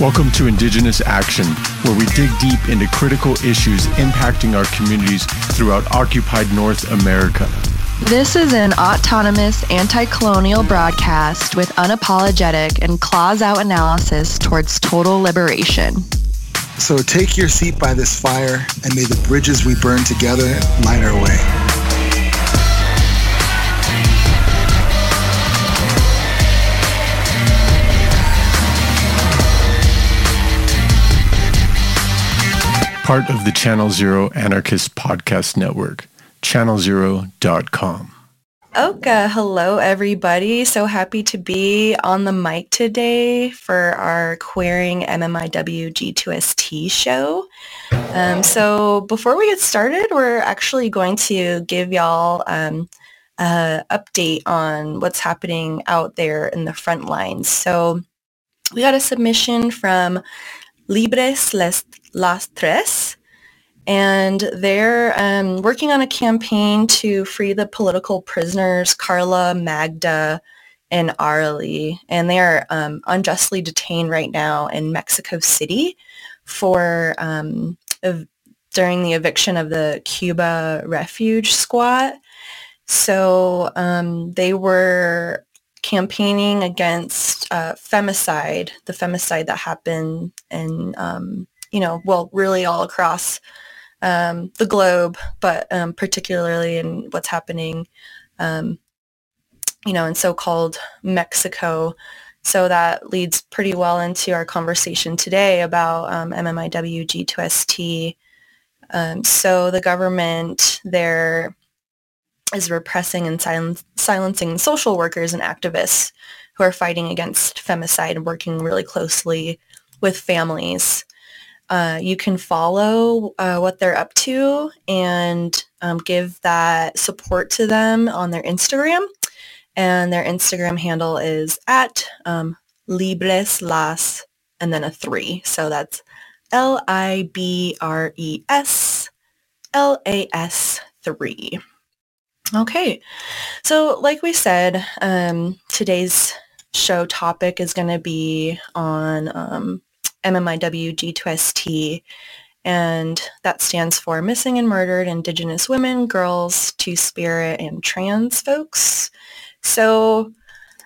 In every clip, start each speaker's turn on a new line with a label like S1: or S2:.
S1: Welcome to Indigenous Action, where we dig deep into critical issues impacting our communities throughout occupied North America.
S2: This is an autonomous anti-colonial broadcast with unapologetic and claws-out analysis towards total liberation.
S3: So take your seat by this fire and may the bridges we burn together light our way.
S1: Part of the Channel Zero Anarchist Podcast Network, channelzero.com.
S2: Oka, hello everybody. So happy to be on the mic today for our Queering MMIW G2ST show. Um, so before we get started, we're actually going to give y'all um, an update on what's happening out there in the front lines. So we got a submission from Libres Les, Las Tres, and they're um, working on a campaign to free the political prisoners Carla, Magda, and Arely. And they are um, unjustly detained right now in Mexico City for um, ev- during the eviction of the Cuba refuge squat. So um, they were campaigning against uh, femicide, the femicide that happened in, um, you know, well, really all across um, the globe, but um, particularly in what's happening, um, you know, in so-called Mexico. So that leads pretty well into our conversation today about um, MMIW G2ST. Um, so the government there is repressing and silen- silencing social workers and activists who are fighting against femicide and working really closely with families. Uh, you can follow uh, what they're up to and um, give that support to them on their Instagram. And their Instagram handle is at um, Libres Las and then a three. So that's L-I-B-R-E-S L-A-S three. Okay, so like we said, um, today's show topic is going to be on um, MMIW G2ST, and that stands for Missing and Murdered Indigenous Women, Girls, Two-Spirit, and Trans Folks. So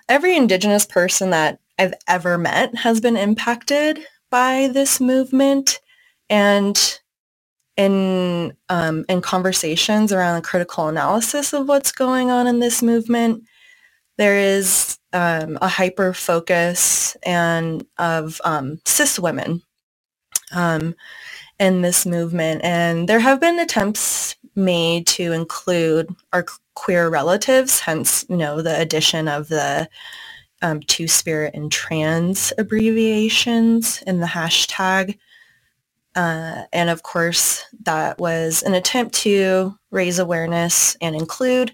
S2: every Indigenous person that I've ever met has been impacted by this movement, and in um, in conversations around critical analysis of what's going on in this movement, there is um, a hyper focus and of um, cis women um, in this movement, and there have been attempts made to include our queer relatives, hence you know the addition of the um, two spirit and trans abbreviations in the hashtag uh, and of course, that was an attempt to raise awareness and include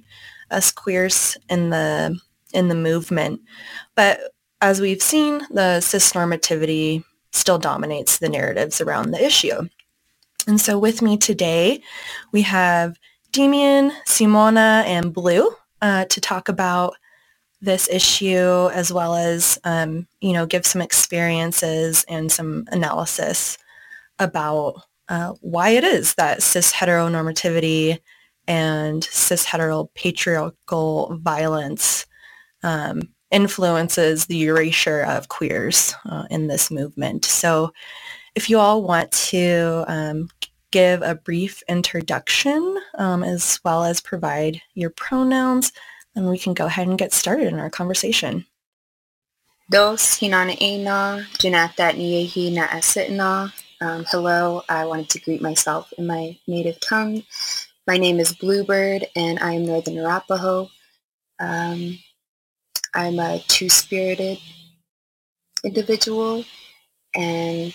S2: us queers in the in the movement. But as we've seen, the cis normativity still dominates the narratives around the issue. And so with me today, we have Demian, Simona, and Blue uh, to talk about this issue as well as, um, you know, give some experiences and some analysis about uh, why it is that cis heteronormativity and cis heteropatriarchal violence um, influences the erasure of queers uh, in this movement. So if you all want to um, give a brief introduction um, as well as provide your pronouns, then we can go ahead and get started in our conversation.
S4: Dos hinana ena, janata niehi na asitna, um, hello, I wanted to greet myself in my native tongue. My name is Bluebird and I am Northern Arapaho. Um, I'm a two-spirited individual and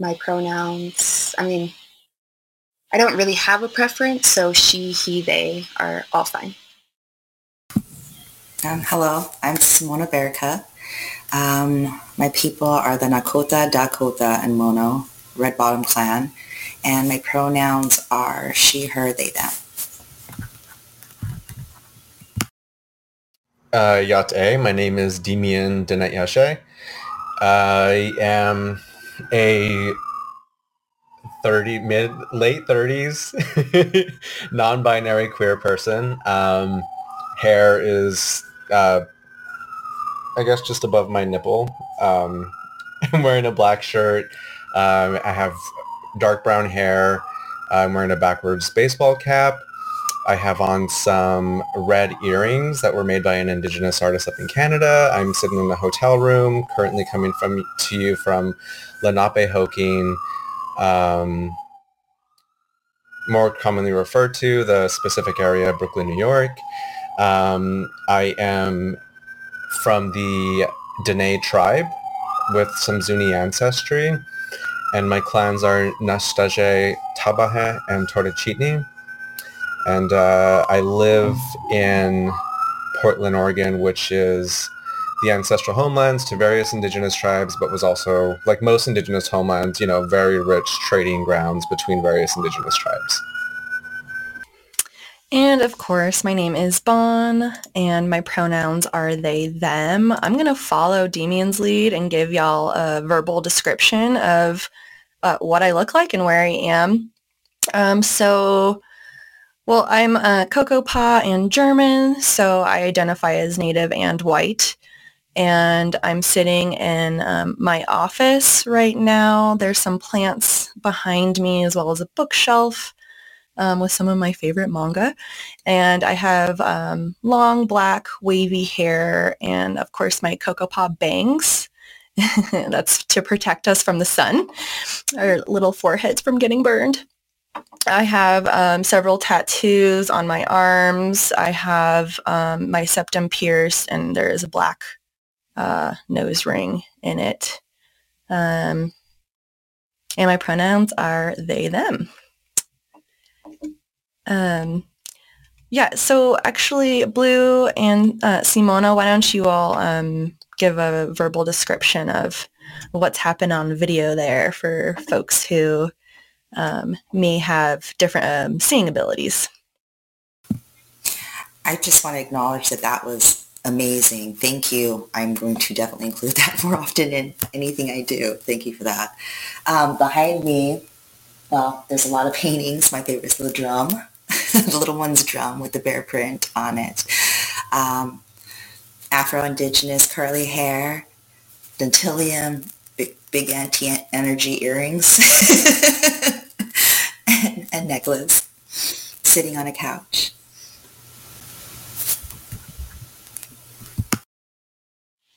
S4: my pronouns, I mean, I don't really have a preference, so she, he, they are all fine.
S5: Um, hello, I'm Simona Berka. Um, my people are the Nakota, Dakota, and Mono. Red Bottom Clan, and my pronouns are she, her, they, them.
S6: Uh, Yat A. My name is Demian DinéYazhi'. I am a 30 mid late 30s non-binary queer person um, hair is uh, i guess just above my nipple um, i'm wearing a black shirt um, i have dark brown hair. I'm wearing a backwards baseball cap. I have on some red earrings that were made by an indigenous artist up in canada. I'm sitting in a hotel room currently coming from to you from lenapehoking um, more commonly referred to, the specific area, of Brooklyn, New York. Um, I am from the Diné tribe with some Zuni ancestry, and my clans are Nastaje, Tabahe, and Toritchini. And uh, I live in Portland, Oregon, which is the ancestral homelands to various indigenous tribes, but was also, like most indigenous homelands, you know, very rich trading grounds between various indigenous tribes.
S2: And of course, my name is Bon, and my pronouns are they, them. I'm going to follow Demian's lead and give y'all a verbal description of uh, what I look like and where I am. Um, so, well, I'm a Cocopah and German, so I identify as Native and white and I'm sitting in um, my office right now. There's some plants behind me as well as a bookshelf um, with some of my favorite manga. And I have um, long black wavy hair and of course my Cocopah bangs. That's to protect us from the sun, our little foreheads from getting burned. I have um, several tattoos on my arms. I have um, my septum pierced and there is a black uh, nose ring in it. Um, and my pronouns are they, them. Um, yeah, so actually, Blue and uh, Simona, why don't you all um, give a verbal description of what's happened on video there for folks who um, may have different um, seeing abilities?
S5: I just want to acknowledge that that was amazing. Thank you. I'm going to definitely include that more often in anything I do. Thank you for that. Um, behind me, well, there's a lot of paintings. My favorite is the drum, the little one's drum with the bear print on it. Um, Afro-Indigenous curly hair, dentalium, big, big anti-energy earrings, and, and necklace, sitting on a couch.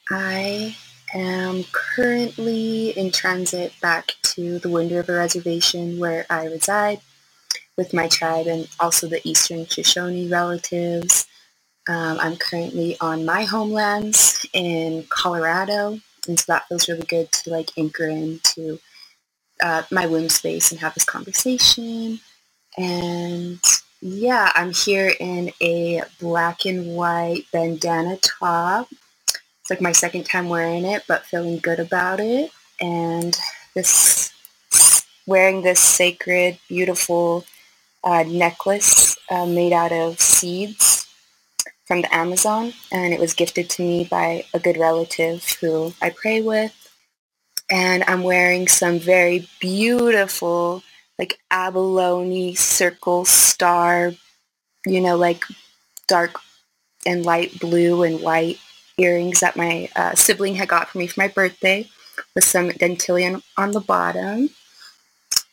S4: I am currently in transit back to the Wind River Reservation where I reside with my tribe and also the Eastern Shoshone relatives. Um, I'm currently on my homelands in Colorado, and so that feels really good to like anchor into uh, my womb space and have this conversation. And yeah, I'm here in a black and white bandana top It's like my second time wearing it, but feeling good about it. And this wearing this sacred, beautiful uh, necklace uh, made out of seeds from the Amazon, and it was gifted to me by a good relative who I pray with. And I'm wearing some very beautiful, like abalone circle star, you know, like dark and light blue and white earrings that my uh, sibling had got for me for my birthday with some dentalium on the bottom.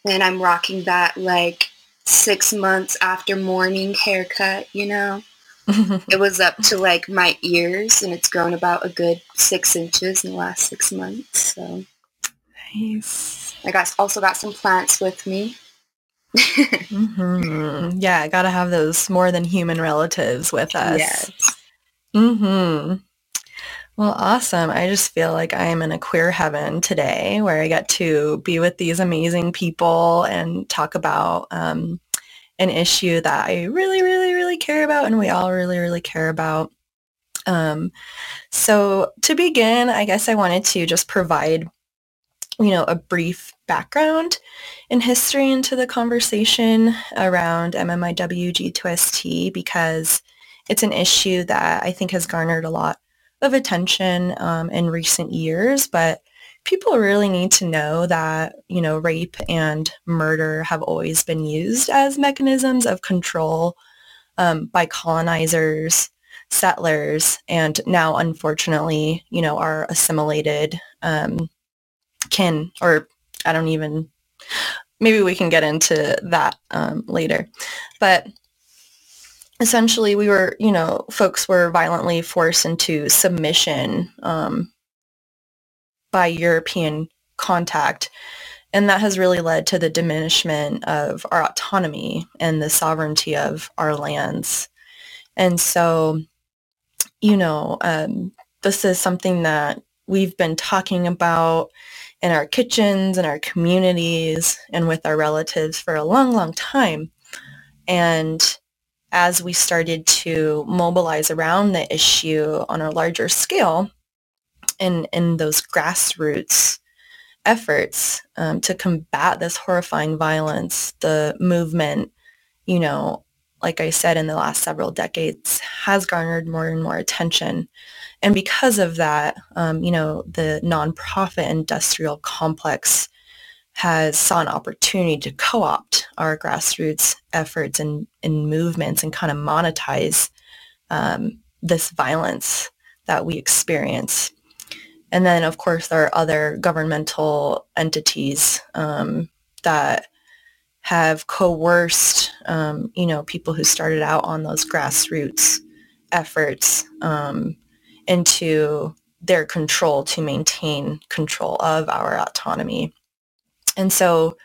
S4: And I'm rocking that like six months after morning haircut, you know. it was up to like my ears and it's grown about a good six inches in the last six months. So
S2: nice.
S4: I got also got some plants with me.
S2: mm-hmm. Yeah, I gotta have those more than human relatives with us.
S4: Yes.
S2: Mm-hmm. Well, awesome. I just feel like I am in a queer heaven today where I get to be with these amazing people and talk about um, an issue that I really, really, really care about and we all really, really care about. Um, so to begin, I guess I wanted to just provide, you know, a brief background in history into the conversation around MMIW G2ST because it's an issue that I think has garnered a lot of attention um, in recent years, but people really need to know that, you know, rape and murder have always been used as mechanisms of control um, by colonizers, settlers, and now, unfortunately, you know, our assimilated um, kin, or I don't even, maybe we can get into that um, later. But essentially we were, you know, folks were violently forced into submission um, by European contact. And that has really led to the diminishment of our autonomy and the sovereignty of our lands. And so, you know, um, this is something that we've been talking about in our kitchens and our communities and with our relatives for a long, long time. And as we started to mobilize around the issue on a larger scale in, in those grassroots efforts um, to combat this horrifying violence, the movement, you know, like I said, in the last several decades has garnered more and more attention. And because of that, um, you know, the nonprofit industrial complex has saw an opportunity to co-opt our grassroots efforts and, and movements and kind of monetize um, this violence that we experience. And then, of course, there are other governmental entities um, that have coerced, um, you know, people who started out on those grassroots efforts um, into their control to maintain control of our autonomy. And so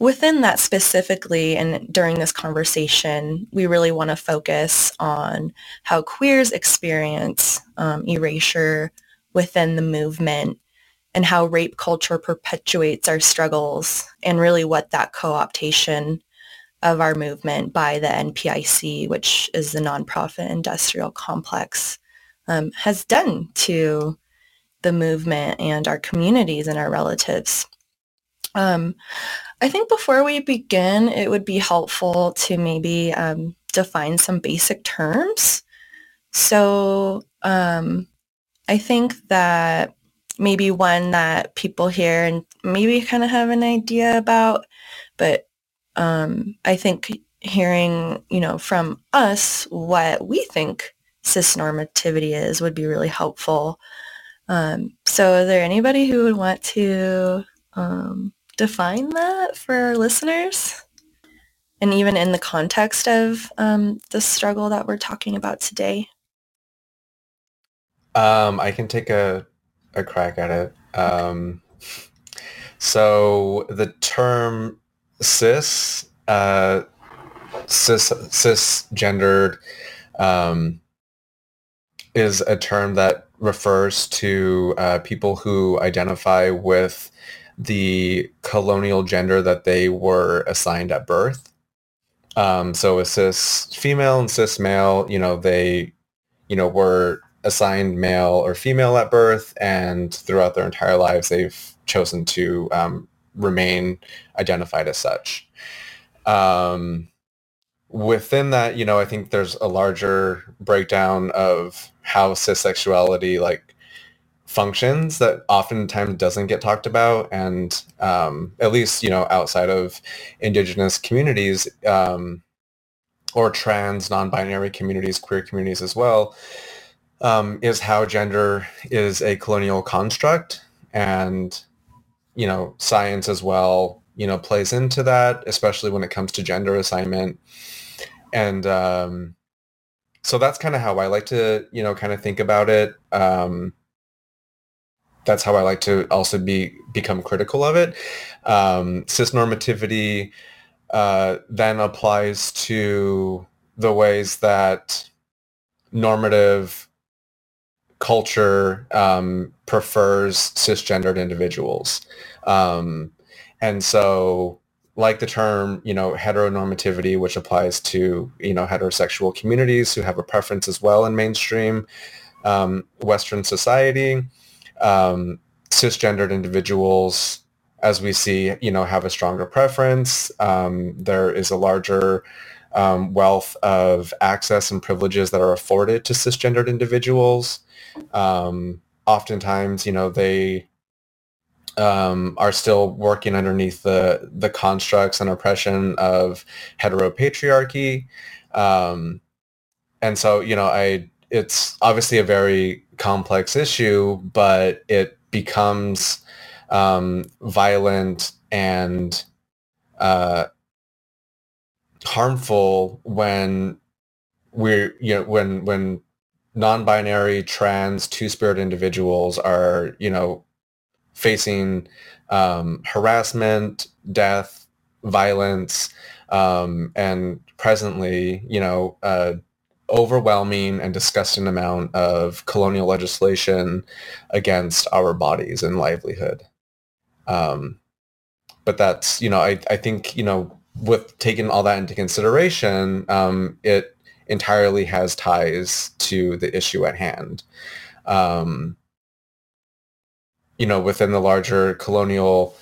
S2: within that specifically and during this conversation, we really want to focus on how queers experience um, erasure within the movement and how rape culture perpetuates our struggles and really what that co-optation of our movement by the NPIC, which is the nonprofit industrial complex, um, has done to the movement and our communities and our relatives. Um, I think before we begin, it would be helpful to maybe um, define some basic terms. So um, I think that maybe one that people hear and maybe kind of have an idea about, but um, I think hearing, you know, from us what we think cisnormativity is would be really helpful. Um, so is there anybody who would want to um, define that for our listeners? And even in the context of um, the struggle that we're talking about today?
S6: Um, I can take a, a crack at it. Um, so the term cis, uh, cis, cisgendered, um, is a term that refers to uh, people who identify with the colonial gender that they were assigned at birth. Um, so a cis female and cis male, you know, they, you know, were assigned male or female at birth, and throughout their entire lives, they've chosen to um, remain identified as such. Um, within that, you know, I think there's a larger breakdown of how cissexuality like functions that oftentimes doesn't get talked about. And um, at least you know outside of indigenous communities um, or trans non-binary communities queer communities as well um, is how gender is a colonial construct. And you know science as well you know plays into that especially when it comes to gender assignment. And um, so that's kind of how i like to you know kind of think about it. Um, that's how I like to also be become critical of it. Um, cisnormativity uh, then applies to the ways that normative culture um, prefers cisgendered individuals. Um, and so like the term, you know, heteronormativity, which applies to, you know, heterosexual communities who have a preference as well in mainstream um, Western society um, cisgendered individuals, as we see, you know, have a stronger preference. Um, there is a larger um, wealth of access and privileges that are afforded to cisgendered individuals. Um, oftentimes, you know, they um, are still working underneath the the constructs and oppression of heteropatriarchy. Um, and so, you know, I it's obviously a very complex issue, but it becomes um, violent and uh, harmful when we're you know when when non-binary trans two-spirit individuals are you know facing um, harassment death violence um, and presently you know uh, overwhelming and disgusting amount of colonial legislation against our bodies and livelihood um, but that's you know I, I think you know with taking all that into consideration um, it entirely has ties to the issue at hand. Um, you know, within the larger colonial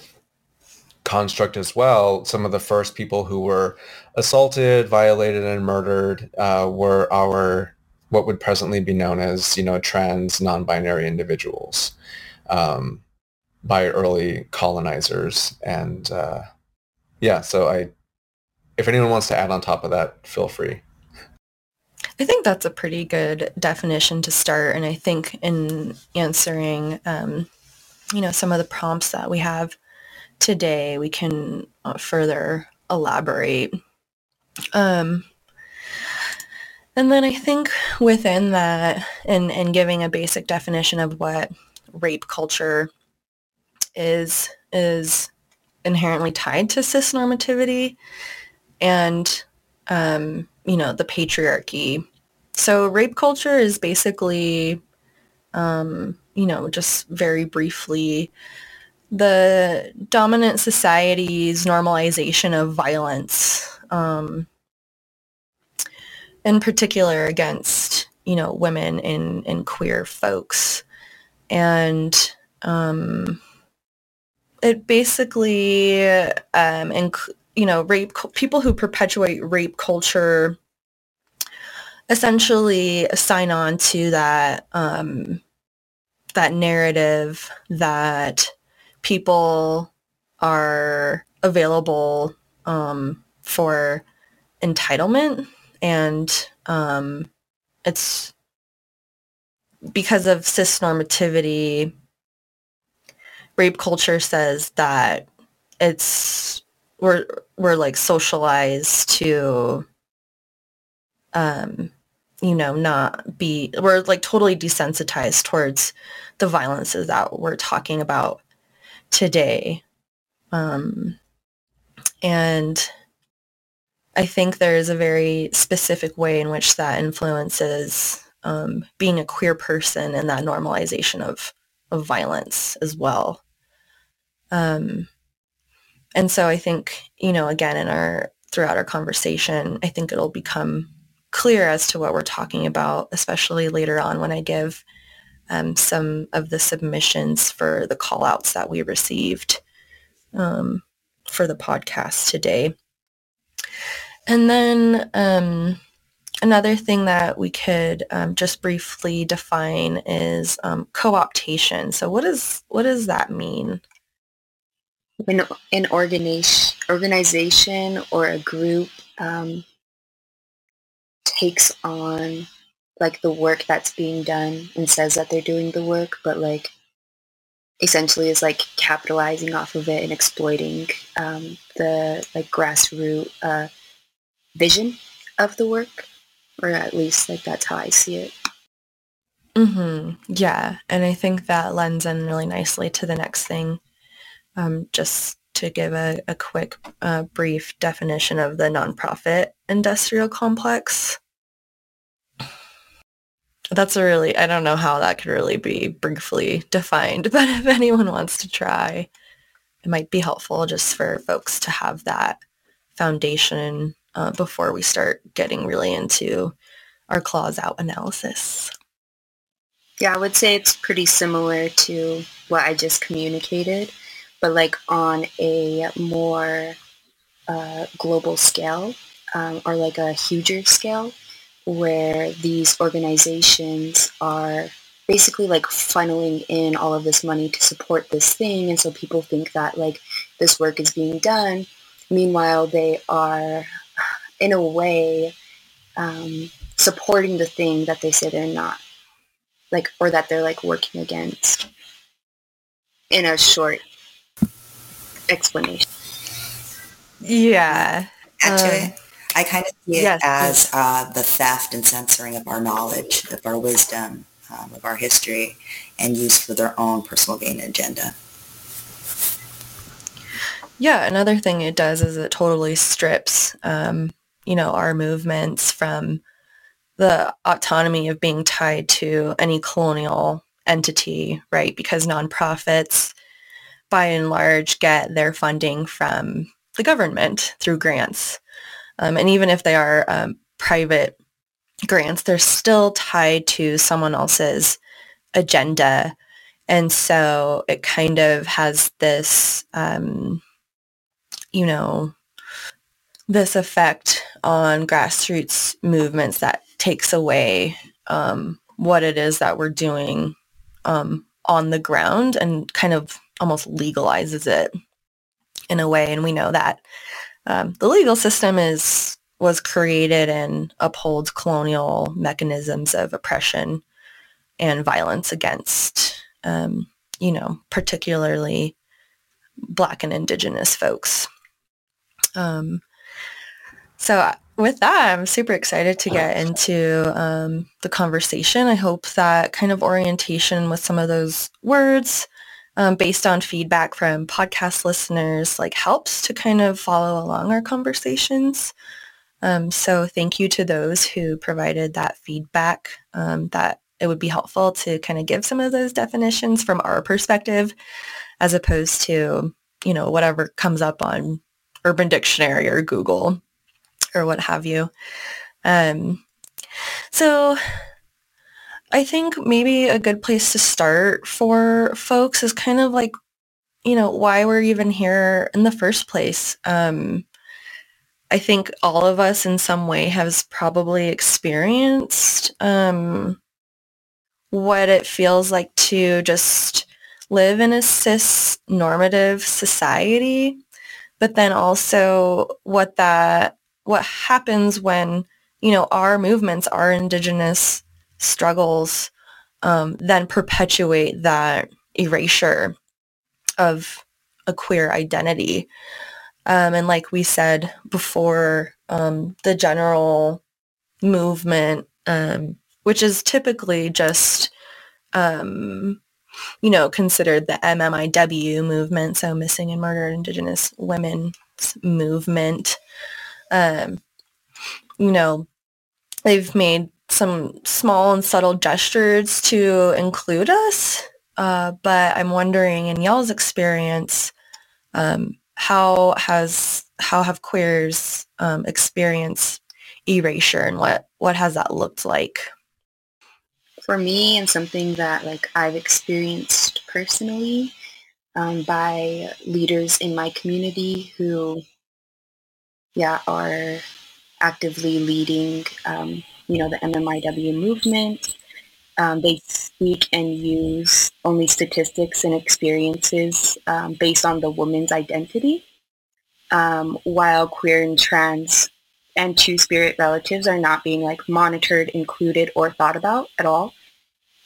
S6: construct as well, some of the first people who were assaulted, violated, and murdered uh, were our what would presently be known as, you know, trans non-binary individuals um, by early colonizers. And uh, yeah, so I, if anyone wants to add on top of that, feel free.
S2: I think that's a pretty good definition to start. And I think in answering, um, you know, some of the prompts that we have today, we can uh, further elaborate. Um, and then I think within that and, and giving a basic definition of what rape culture is, is inherently tied to cis normativity and um, you know, the patriarchy. So rape culture is basically, um, you know, just very briefly, the dominant society's normalization of violence, um, in particular against, you know, women and, and queer folks. And um, it basically um, you know, rape people who perpetuate rape culture essentially sign on to that um, that narrative that people are available um, for entitlement. And um, it's because of cis normativity rape culture says that it's we're we're like socialized to um you know not be we're like totally desensitized towards the violences that we're talking about today. Um and I think there is a very specific way in which that influences um, being a queer person and that normalization of, of violence as well. Um, and so I think, you know, again, in our, throughout our conversation, I think it'll become clear as to what we're talking about, especially later on when I give um, some of the submissions for the call outs that we received um, for the podcast today. And then um, another thing that we could um, just briefly define is um, co-optation. So what is what does that mean?
S4: when an organization, organization or a group um, takes on like the work that's being done and says that they're doing the work, but like essentially is like capitalizing off of it and exploiting um, the like grassroots uh, vision of the work, or at least like that's how I see it.
S2: Mm-hmm. Yeah, and I think that lends in really nicely to the next thing um, just to give a, a quick, uh, brief definition of the nonprofit industrial complex. That's a really, I don't know how that could really be briefly defined, but if anyone wants to try, it might be helpful just for folks to have that foundation uh, before we start getting really into our claws out analysis.
S4: Yeah, I would say it's pretty similar to what I just communicated but like on a more uh, global scale um, or like a huger scale where these organizations are basically like funneling in all of this money to support this thing. And so people think that like this work is being done. Meanwhile, they are in a way um, supporting the thing that they say they're not like, or that they're like working against in a short explanation.
S2: Yeah.
S5: Add to it. I kind of see it
S2: yes,
S5: as uh, the theft and censoring of our knowledge, of our wisdom, um, of our history, and used for their own personal gain agenda.
S2: Yeah, another thing it does is it totally strips, um, you know, our movements from the autonomy of being tied to any colonial entity, right? Because nonprofits, by and large, get their funding from the government through grants. Um, and even if they are um, private grants, they're still tied to someone else's agenda. And so it kind of has this, um, you know, this effect on grassroots movements that takes away um, what it is that we're doing um, on the ground and kind of almost legalizes it in a way. And we know that um, the legal system is was created and upholds colonial mechanisms of oppression and violence against, um, you know, particularly Black and Indigenous folks. Um, so uh, with that, I'm super excited to get into um, the conversation. I hope that kind of orientation with some of those words um, based on feedback from podcast listeners like helps to kind of follow along our conversations. Um, so thank you to those who provided that feedback um, that it would be helpful to kind of give some of those definitions from our perspective as opposed to, you know, whatever comes up on Urban Dictionary or Google or what have you. Um, so I think maybe a good place to start for folks is kind of like, you know, why we're even here in the first place. Um, I think all of us in some way has probably experienced um, what it feels like to just live in a cis normative society, but then also what that what happens when you know our movements, our indigenous struggles, um, then perpetuate that erasure of a queer identity. Um, and like we said before, um, the general movement, um, which is typically just, um, you know, considered the MMIW movement, so Missing and Murdered Indigenous Women's Movement, um, you know, they've made some small and subtle gestures to include us. Uh, but I'm wondering, in y'all's experience, um, how has how have queers um, experienced erasure, and what what has that looked like?
S4: For me, and something that like I've experienced personally um, by leaders in my community who, yeah, are actively leading, um, you know, the MMIW movement. Um, they speak and use only statistics and experiences um, based on the woman's identity, um, while queer and trans and two-spirit relatives are not being like monitored, included, or thought about at all.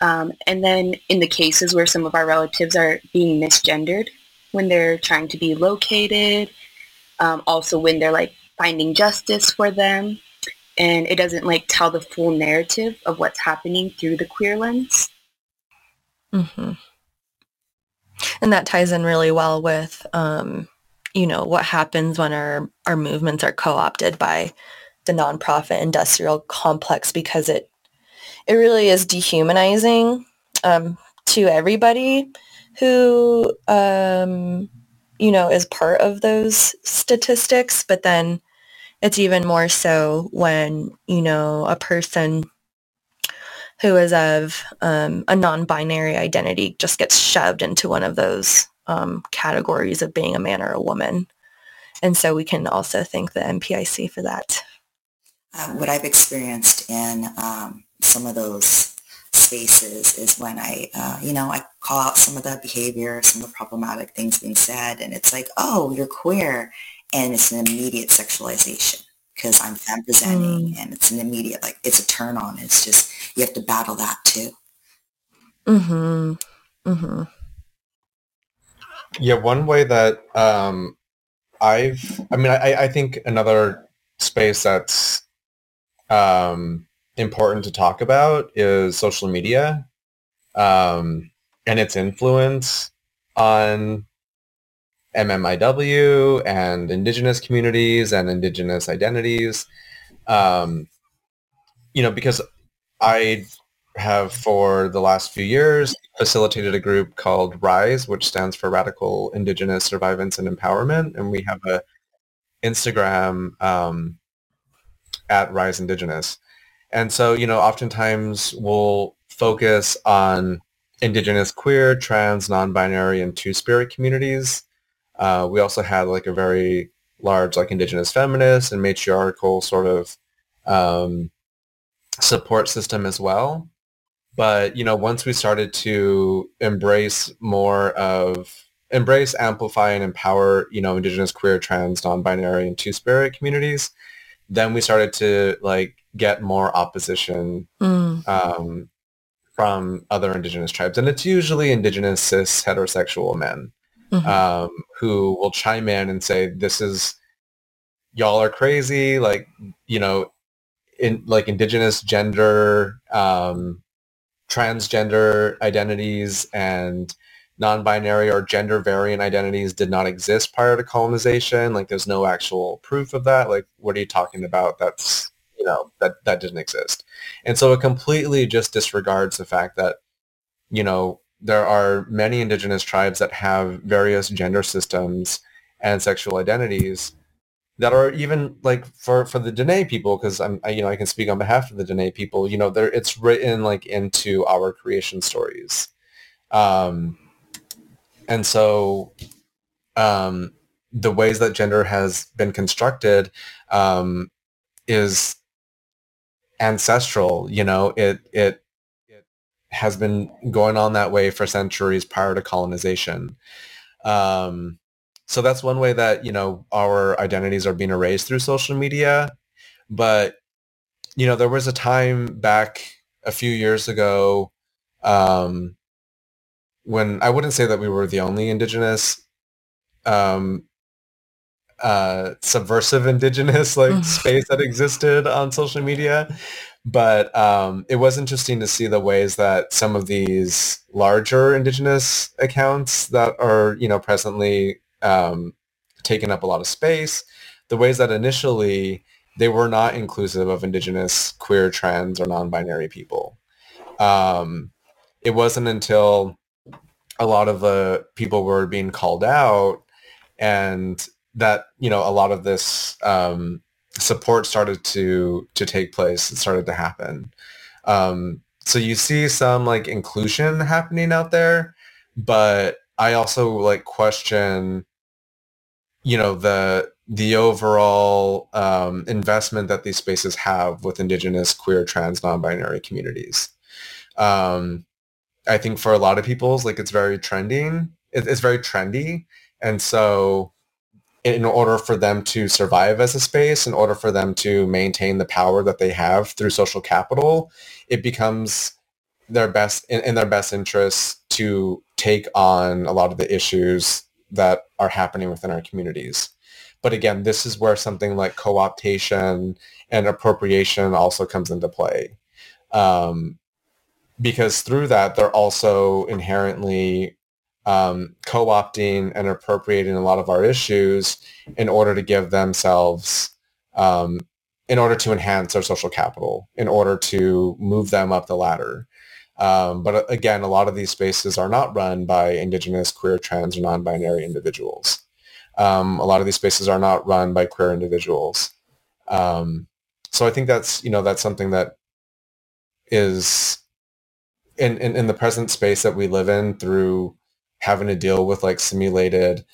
S4: Um, and then in the cases where some of our relatives are being misgendered when they're trying to be located, um, also when they're like finding justice for them, and it doesn't like tell the full narrative of what's happening through the queer lens.
S2: hmm And that ties in really well with, um, you know, what happens when our, our movements are co-opted by the nonprofit industrial complex because it it really is dehumanizing um, to everybody who um, you know is part of those statistics, but then it's even more so when you know a person who is of um, a non-binary identity just gets shoved into one of those um, categories of being a man or a woman. And so we can also thank the NPIC for that.
S5: Uh, what I've experienced in um, some of those spaces is when I, uh, you know, I call out some of the behavior, some of the problematic things being said, and it's like, oh, you're queer, and it's an immediate sexualization because I'm femme presenting, mm. and it's an immediate like it's a turn on. It's just you have to battle that too.
S2: Hmm. Hmm.
S6: Yeah, one way that um, I've, I mean, I, I think another space that's um, important to talk about is social media um, and its influence on MMIW and indigenous communities and indigenous identities. Um, you know, because I have for the last few years facilitated a group called RISE, which stands for Radical Indigenous Survivance and Empowerment, and we have a Instagram um, at Rise Indigenous. And so, you know, oftentimes we'll focus on Indigenous queer, trans, non-binary, and two-spirit communities. Uh, we also had like a very large like Indigenous feminist and matriarchal sort of um, support system as well. But, you know, once we started to embrace more of embrace, amplify, and empower, you know, Indigenous, queer, trans, non-binary, and two-spirit communities, then we started to like get more opposition mm. um, from other indigenous tribes, and it's usually indigenous cis heterosexual men mm-hmm. um, who will chime in and say, "This is y'all are crazy." Like you know, in like indigenous gender, um, transgender identities, and non-binary or gender variant identities did not exist prior to colonization. Like there's no actual proof of that. Like what are you talking about? That's, you know, that, that didn't exist. And so it completely just disregards the fact that, you know, there are many indigenous tribes that have various gender systems and sexual identities that are even like for, for the Diné people, because I'm, I, you know, I can speak on behalf of the Diné people, you know, there it's written like into our creation stories. Um, and so um, the ways that gender has been constructed um, is ancestral. You know, it it it has been going on that way for centuries prior to colonization. Um, so that's one way that you know our identities are being erased through social media. But you know, there was a time back a few years ago um, when I wouldn't say that we were the only indigenous um, uh, subversive indigenous like mm. space that existed on social media. But um, it was interesting to see the ways that some of these larger indigenous accounts that are, you know, presently um, taking up a lot of space, the ways that initially they were not inclusive of indigenous, queer, trans, or non-binary people. Um, it wasn't until a lot of the people were being called out and that you know a lot of this um, support started to to take place it started to happen um, so you see some like inclusion happening out there but i also like question you know the the overall um, investment that these spaces have with indigenous queer trans non-binary communities um, I think for a lot of people's like it's very trending. it's very trendy, and so in order for them to survive as a space, in order for them to maintain the power that they have through social capital, it becomes their best in, in their best interest to take on a lot of the issues that are happening within our communities. But again, this is where something like co-optation and appropriation also comes into play. Um, because through that they're also inherently um, co-opting and appropriating a lot of our issues in order to give themselves um, in order to enhance our social capital in order to move them up the ladder. Um, but uh, again a lot of these spaces are not run by indigenous queer trans or non-binary individuals. Um, a lot of these spaces are not run by queer individuals. Um, so i think that's you know that's something that is in, in, in the present space that we live in through having to deal with like simulated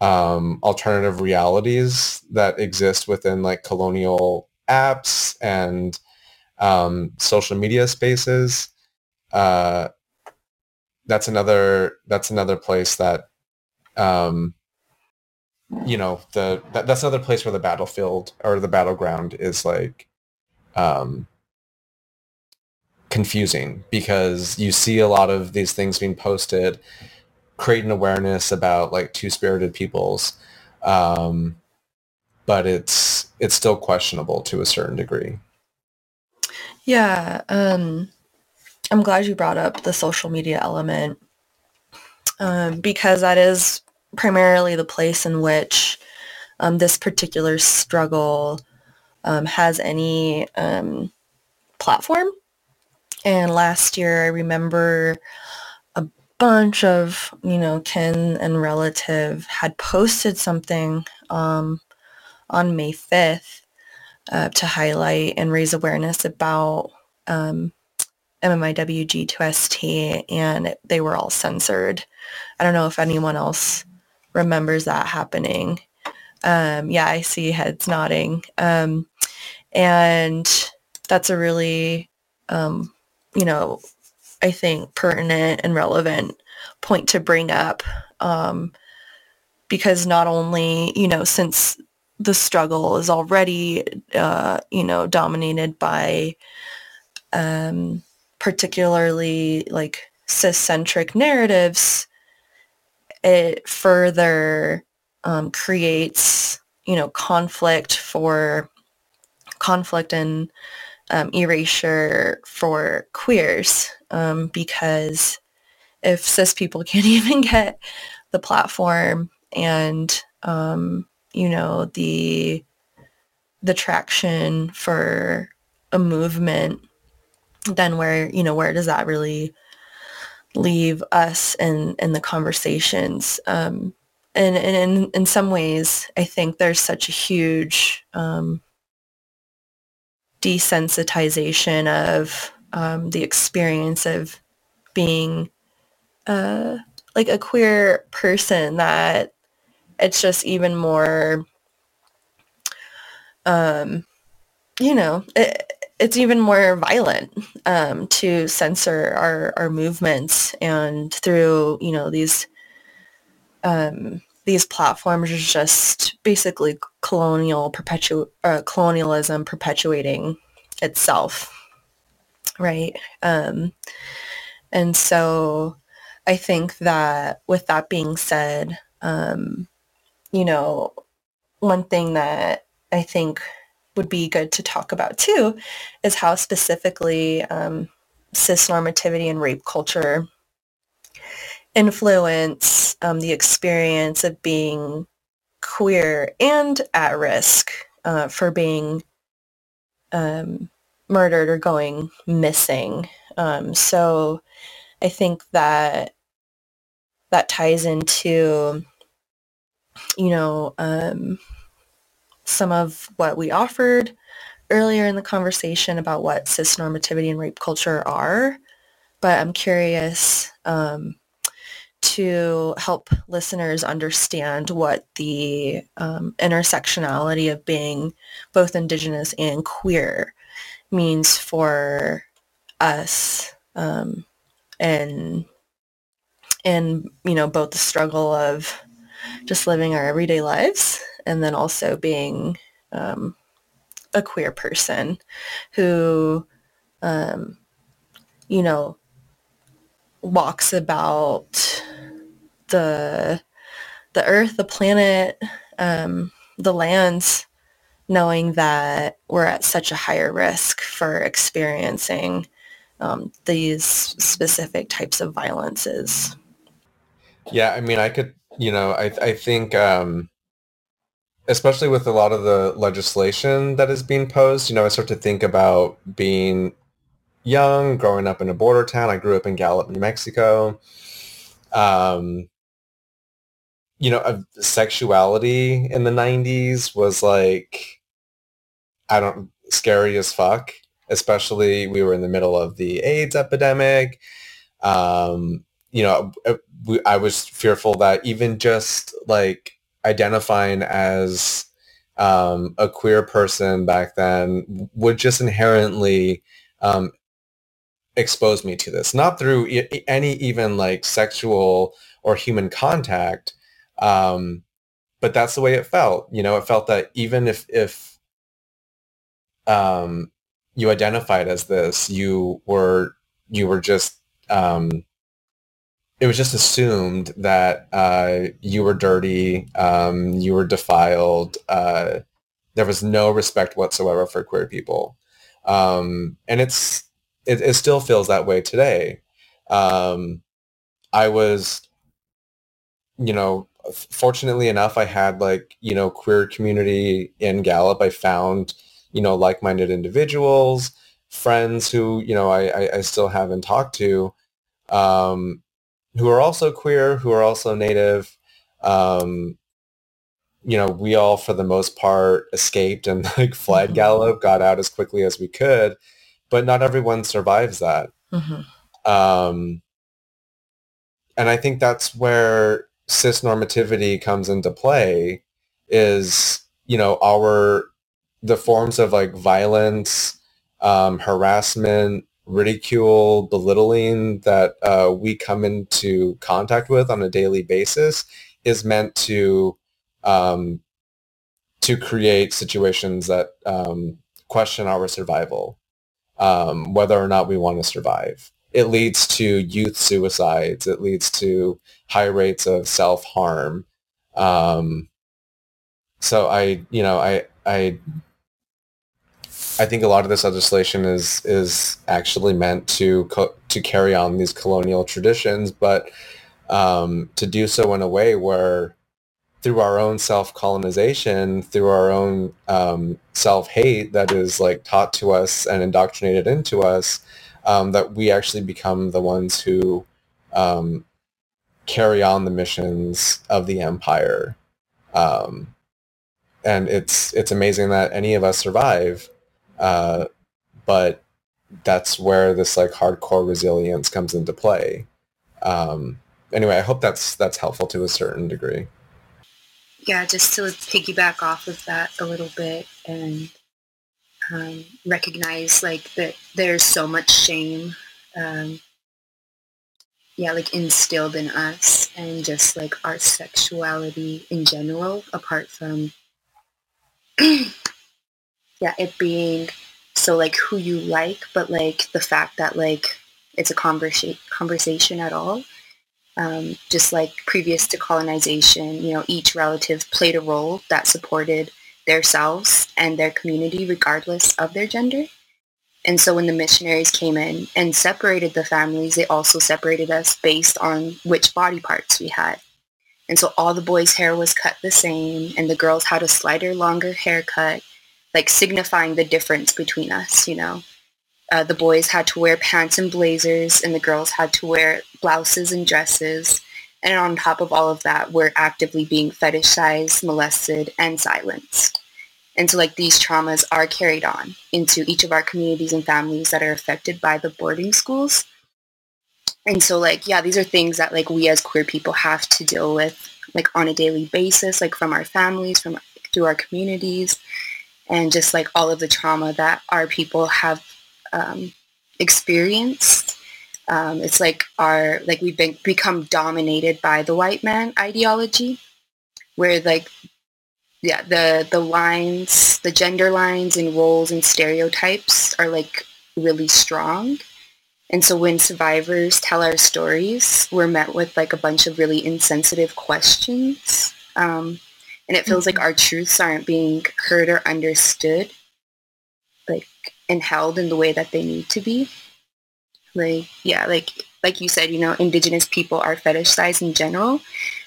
S6: um, alternative realities that exist within like colonial apps and um, social media spaces. uh, that's another that's another place that um, you know the that, that's another place where the battlefield or the battleground is like um, confusing because you see a lot of these things being posted creating awareness about like two-spirited peoples um, but it's it's still questionable to a certain degree
S2: Yeah, um, I'm glad you brought up the social media element um, because that is primarily the place in which um, this particular struggle um, has any um, platform. And last year, I remember bunch of, you know, kin and relative had posted something um, on May 5th uh, to highlight and raise awareness about um, MMIWG2ST, and it- they were all censored. I don't know if anyone else remembers that happening. Um, yeah, I see heads nodding. Um, and that's a really, um, you know, I think pertinent and relevant point to bring up um, because not only, you know, since the struggle is already, uh, you know, dominated by um, particularly like cis-centric narratives, it further um, creates, you know, conflict for conflict and um, erasure for queers um, because if cis people can't even get the platform and um, you know the the traction for a movement then where you know where does that really leave us in in the conversations? Um and, and in in some ways i think there's such a huge um desensitization of um, the experience of being uh, like a queer person that it's just even more um, you know it, it's even more violent um, to censor our, our movements and through you know these um, these platforms are just basically colonial perpetu- uh, colonialism perpetuating itself right? Um, and so i think that with that being said um, you know one thing that i think would be good to talk about too is how specifically um, cis normativity and rape culture influence um, the experience of being queer and at risk uh, for being um, murdered or going missing. Um, so I think that that ties into, you know, um, some of what we offered earlier in the conversation about what cis normativity and rape culture are. But I'm curious um, to help listeners understand what the um, intersectionality of being both indigenous and queer means for us um, and and you know both the struggle of just living our everyday lives and then also being um, a queer person who um, you know walks about the the earth the planet um, the lands knowing that we're at such a higher risk for experiencing um, these specific types of violences
S6: Yeah, I mean, I could, you know, I I think, um, especially with a lot of the legislation that is being posed, you know, I start to think about being young, growing up in a border town. I grew up in Gallup, New Mexico. Um, you know, sexuality in the '90s was like, I don't, scary as fuck. Especially, we were in the middle of the AIDS epidemic. Um, you know, uh, I was fearful that even just like identifying as um, a queer person back then would just inherently um, exposed me to this, not through any even like sexual or human contact. Um, but that's the way it felt. You know, it felt that even if, if, um, you identified as this, you were, you were just, um, it was just assumed that uh, you were dirty, um, you were defiled. Uh, there was no respect whatsoever for queer people, um, and it's it, it, still feels that way today. Um, I was, you know, fortunately enough, I had like you know queer community in Gallup. I found you know like-minded individuals, friends who you know I, I, I still haven't talked to. Um, who are also queer, who are also native. Um, you know, we all, for the most part, escaped and like fled mm-hmm. Gallup, got out as quickly as we could, but not everyone survives that. Mm-hmm. Um, and I think that's where cis normativity comes into play is, you know, our, the forms of like violence, um, harassment, ridicule, belittling that uh, we come into contact with on a daily basis is meant to um, to create situations that um, question our survival, um, whether or not we want to survive. It leads to youth suicides. It leads to high rates of self harm. Um, so I, you know, I I I think a lot of this legislation is is actually meant to co- to carry on these colonial traditions, but um, to do so in a way where through our own self colonization, through our own um, self hate that is like taught to us and indoctrinated into us, um, that we actually become the ones who um, carry on the missions of the empire. Um, and it's it's amazing that any of us survive uh, but that's where this like hardcore resilience comes into play. Um, anyway, I hope that's that's helpful to a certain degree.
S4: Yeah, just to piggyback off of that a little bit and um, recognize like that there's so much shame, um, yeah, like instilled in us and just like our sexuality in general, apart from yeah, it being so like who you like, but like the fact that like it's a conversation conversation at all. Um, just like previous to colonization, you know, each relative played a role that supported their selves and their community regardless of their gender. And so when the missionaries came in and separated the families, they also separated us based on which body parts we had. And so all the boys' hair was cut the same and the girls had a slighter, longer haircut like signifying the difference between us, you know. Uh, the boys had to wear pants and blazers and the girls had to wear blouses and dresses. And on top of all of that, we're actively being fetishized, molested, and silenced. And so like these traumas are carried on into each of our communities and families that are affected by the boarding schools. And so like, yeah, these are things that like we as queer people have to deal with like on a daily basis, like from our families, from through our communities and just like all of the trauma that our people have um, experienced. Um, it's like our like we've been become dominated by the white man ideology, where like yeah the the lines, the gender lines and roles and stereotypes are like really strong. And so when survivors tell our stories, we're met with like a bunch of really insensitive questions. Um, and it feels like mm-hmm. our truths aren't being heard or understood like and held in the way that they need to be like yeah like like you said you know indigenous people are fetishized in general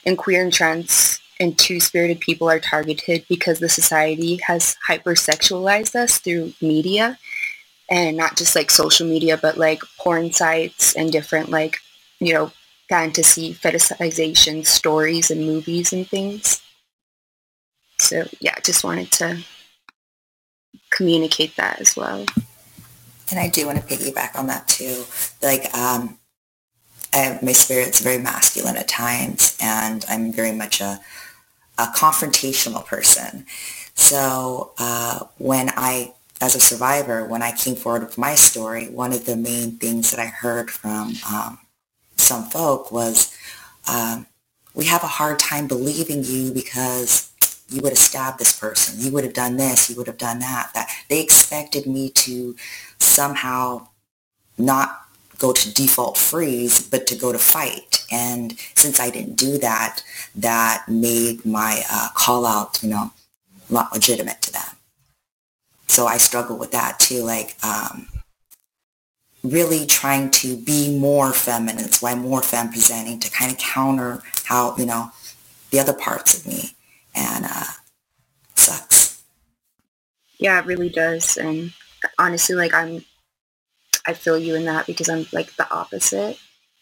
S4: and queer and trans and two-spirited people are targeted because the society has hypersexualized us through media and not just like social media but like porn sites and different like you know fantasy fetishization stories and movies and things so yeah, just wanted to communicate that as well.
S5: And I do want to piggyback on that too. Like, um, I, my spirit's very masculine at times, and I'm very much a, a confrontational person. So uh, when I as a survivor, when I came forward with my story, one of the main things that I heard from um, some folk was, um, we have a hard time believing you because you would have stabbed this person. You would have done this. You would have done that. That they expected me to somehow not go to default freeze, but to go to fight. And since I didn't do that, that made my uh, call out, you know, not legitimate to them. So I struggle with that too, like um, really trying to be more feminine. That's why more femme presenting to kind of counter how, you know, the other parts of me. And uh, sucks.
S4: Yeah, it really does. And honestly, like I'm I feel you in that because I'm like the opposite.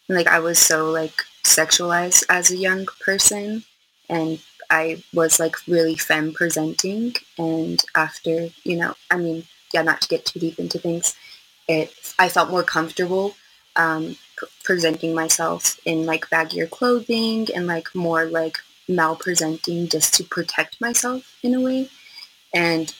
S4: And, like I was so like sexualized as a young person and I was like really femme presenting and after, you know, I mean, yeah, not to get too deep into things, it I felt more comfortable um, presenting myself in like baggier clothing and like more like malpresenting just to protect myself in a way. And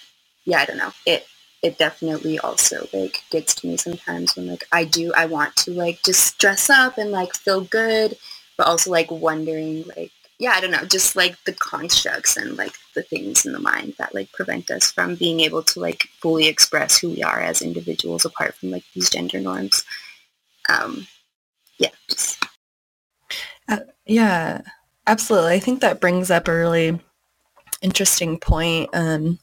S4: yeah, I don't know. It it definitely also like gets to me sometimes when like I do I want to like just dress up and like feel good, but also like wondering like yeah, I don't know, just like the constructs and like the things in the mind that like prevent us from being able to like fully express who we are as individuals apart from like these gender norms. Um, yeah. Just.
S2: Uh, yeah, absolutely. I think that brings up a really interesting point. Um,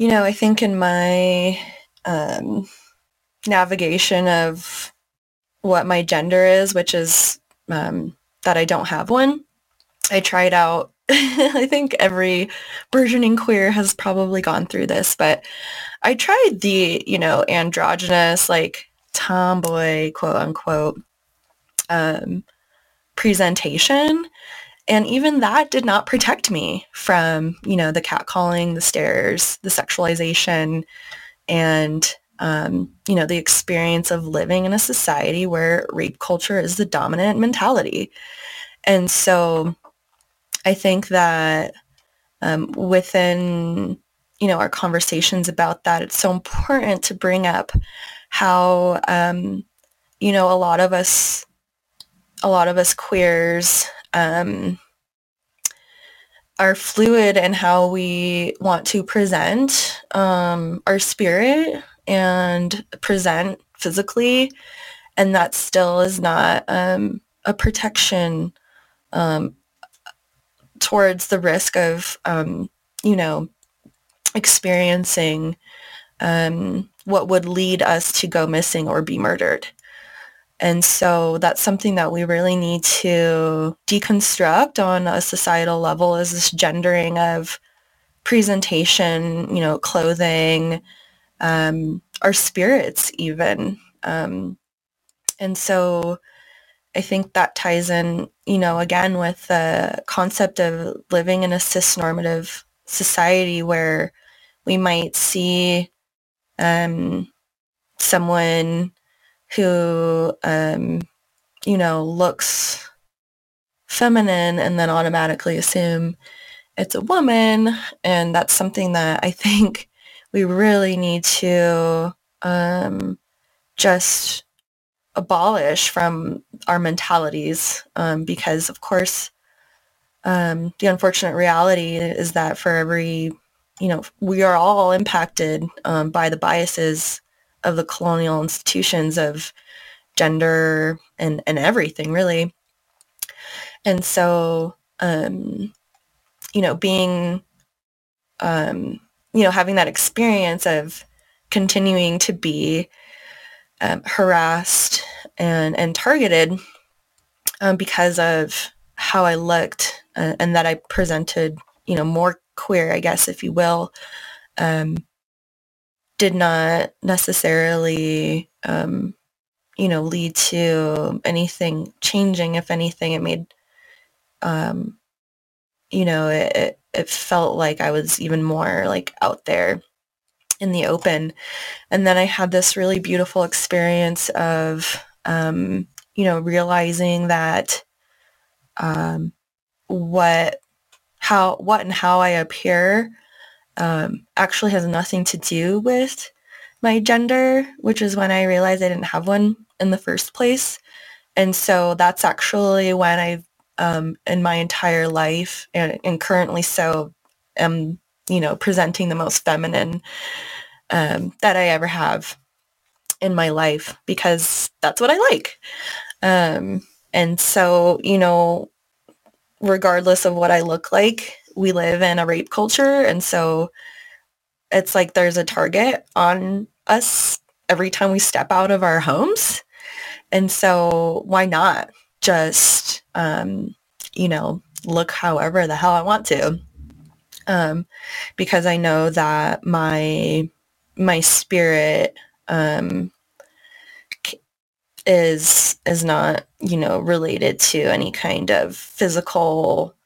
S2: you know, I think in my um, navigation of what my gender is, which is um, that I don't have one, I tried out. I think every burgeoning queer has probably gone through this, but I tried the, you know, androgynous, like tomboy, quote unquote, um, presentation and even that did not protect me from, you know, the catcalling, the stares, the sexualization, and, um, you know, the experience of living in a society where rape culture is the dominant mentality. And so I think that um, within, you know, our conversations about that, it's so important to bring up how, um, you know, a lot of us, a lot of us queers um, are fluid in how we want to present um, our spirit and present physically, and that still is not um, a protection um, towards the risk of, um, you know, experiencing um, what would lead us to go missing or be murdered. And so that's something that we really need to deconstruct on a societal level is this gendering of presentation, you know, clothing, um, our spirits even. Um, and so I think that ties in, you know, again with the concept of living in a cis-normative society where we might see um, someone who, um, you know, looks feminine and then automatically assume it's a woman. And that's something that I think we really need to um, just abolish from our mentalities um, because, of course, um, the unfortunate reality is that for every, you know, we are all impacted um, by the biases of the colonial institutions of gender and, and everything really. And so, um, you know, being, um, you know, having that experience of continuing to be um, harassed and, and targeted um, because of how I looked uh, and that I presented, you know, more queer, I guess, if you will, um, did not necessarily, um, you know, lead to anything changing. If anything, it made, um, you know, it, it felt like I was even more like out there in the open. And then I had this really beautiful experience of, um, you know, realizing that um, what, how, what and how I appear um, actually has nothing to do with my gender, which is when I realized I didn't have one in the first place. And so that's actually when I, um, in my entire life and, and currently so, am, you know, presenting the most feminine um, that I ever have in my life because that's what I like. Um, and so, you know, regardless of what I look like, we live in a rape culture. And so it's like there's a target on us every time we step out of our homes. And so why not just, um, you know, look however the hell I want to. Um, because I know that my, my spirit, um, is, is not, you know, related to any kind of physical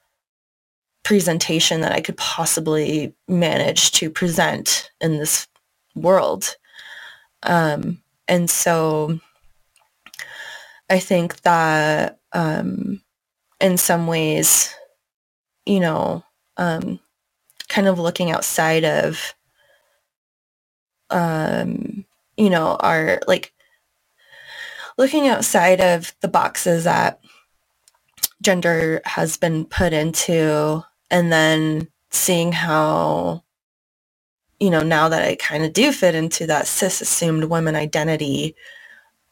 S2: presentation that I could possibly manage to present in this world. Um, and so I think that um, in some ways, you know, um, kind of looking outside of, um, you know, our like looking outside of the boxes that gender has been put into and then seeing how you know now that i kind of do fit into that cis assumed woman identity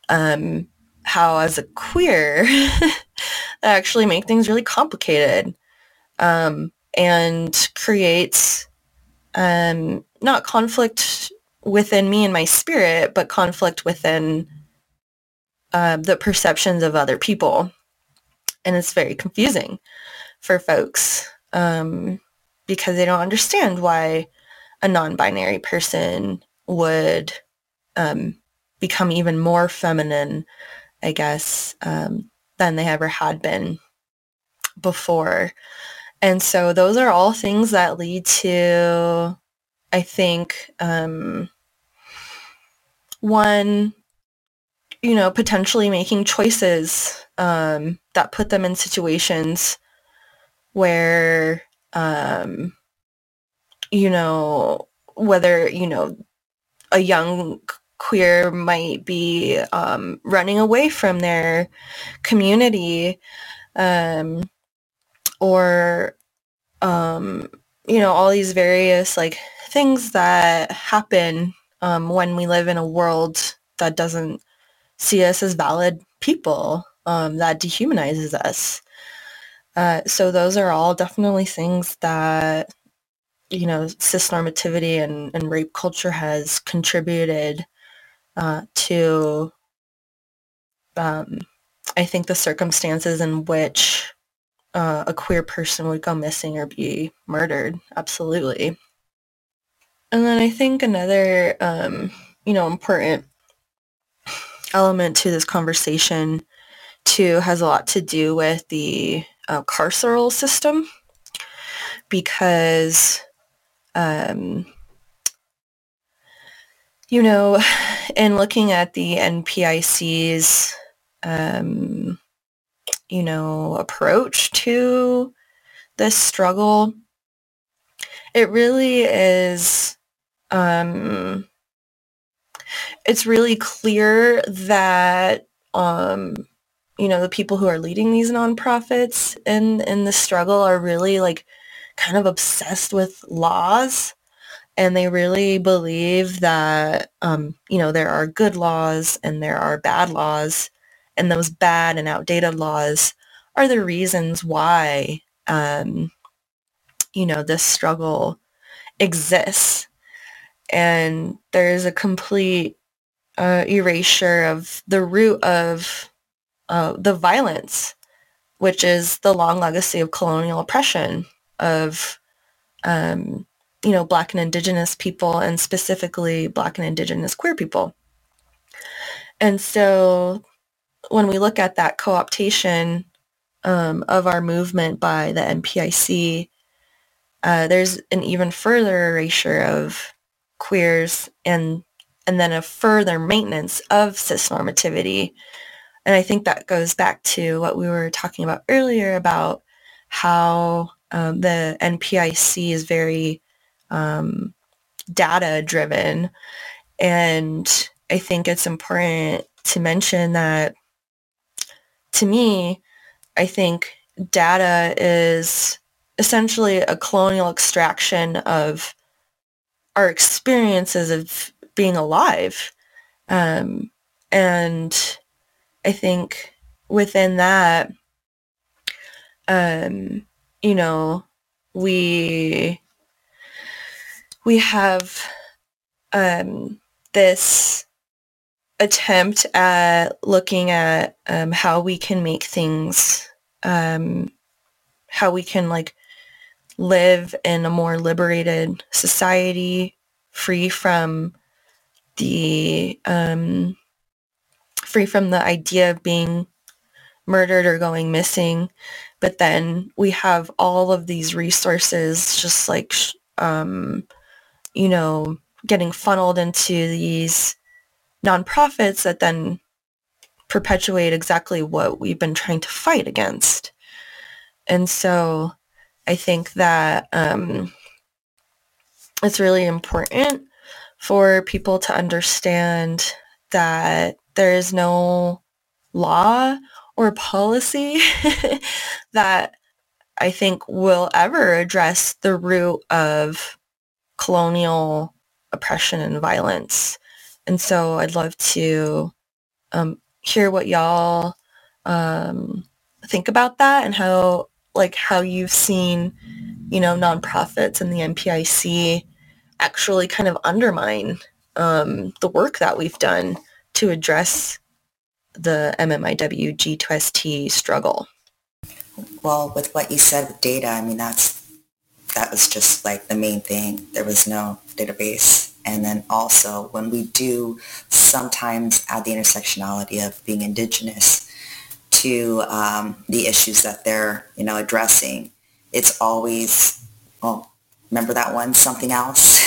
S2: um how as a queer that actually make things really complicated um and creates um not conflict within me and my spirit but conflict within uh, the perceptions of other people. And it's very confusing for folks um, because they don't understand why a non-binary person would um, become even more feminine, I guess, um, than they ever had been before. And so those are all things that lead to, I think, um, one, you know, potentially making choices um, that put them in situations where, um, you know, whether, you know, a young queer might be um, running away from their community um, or, um, you know, all these various like things that happen um, when we live in a world that doesn't see us as valid people, um, that dehumanizes us. Uh, so those are all definitely things that, you know, cis normativity and, and rape culture has contributed uh, to, um, I think, the circumstances in which uh, a queer person would go missing or be murdered. Absolutely. And then I think another, um, you know, important element to this conversation too has a lot to do with the uh, carceral system because, um, you know, in looking at the NPIC's, um, you know, approach to this struggle, it really is, um, it's really clear that um, you know, the people who are leading these nonprofits in in the struggle are really like kind of obsessed with laws. And they really believe that um, you know there are good laws and there are bad laws. And those bad and outdated laws are the reasons why um, you know this struggle exists. And there's a complete uh, erasure of the root of uh, the violence, which is the long legacy of colonial oppression of, um, you know, Black and Indigenous people and specifically Black and Indigenous queer people. And so when we look at that co-optation um, of our movement by the NPIC, uh, there's an even further erasure of queers and and then a further maintenance of cis normativity and I think that goes back to what we were talking about earlier about how um, the NPIC is very um, data driven. And I think it's important to mention that to me, I think data is essentially a colonial extraction of our experiences of being alive. Um, and I think within that, um, you know, we we have um, this attempt at looking at um, how we can make things, um, how we can like live in a more liberated society, free from the um, free from the idea of being murdered or going missing. But then we have all of these resources just like, um, you know, getting funneled into these nonprofits that then perpetuate exactly what we've been trying to fight against. And so I think that um, it's really important for people to understand that there is no law or policy that I think will ever address the root of colonial oppression and violence. And so I'd love to um, hear what y'all um, think about that and how like how you've seen, you know, nonprofits and the NPIC actually kind of undermine um, the work that we've done to address the MMIW G2ST struggle.
S5: Well, with what you said with data, I mean, that's that was just like the main thing. There was no database. And then also when we do sometimes add the intersectionality of being indigenous to um, the issues that they're, you know, addressing, it's always, well, remember that one, something else?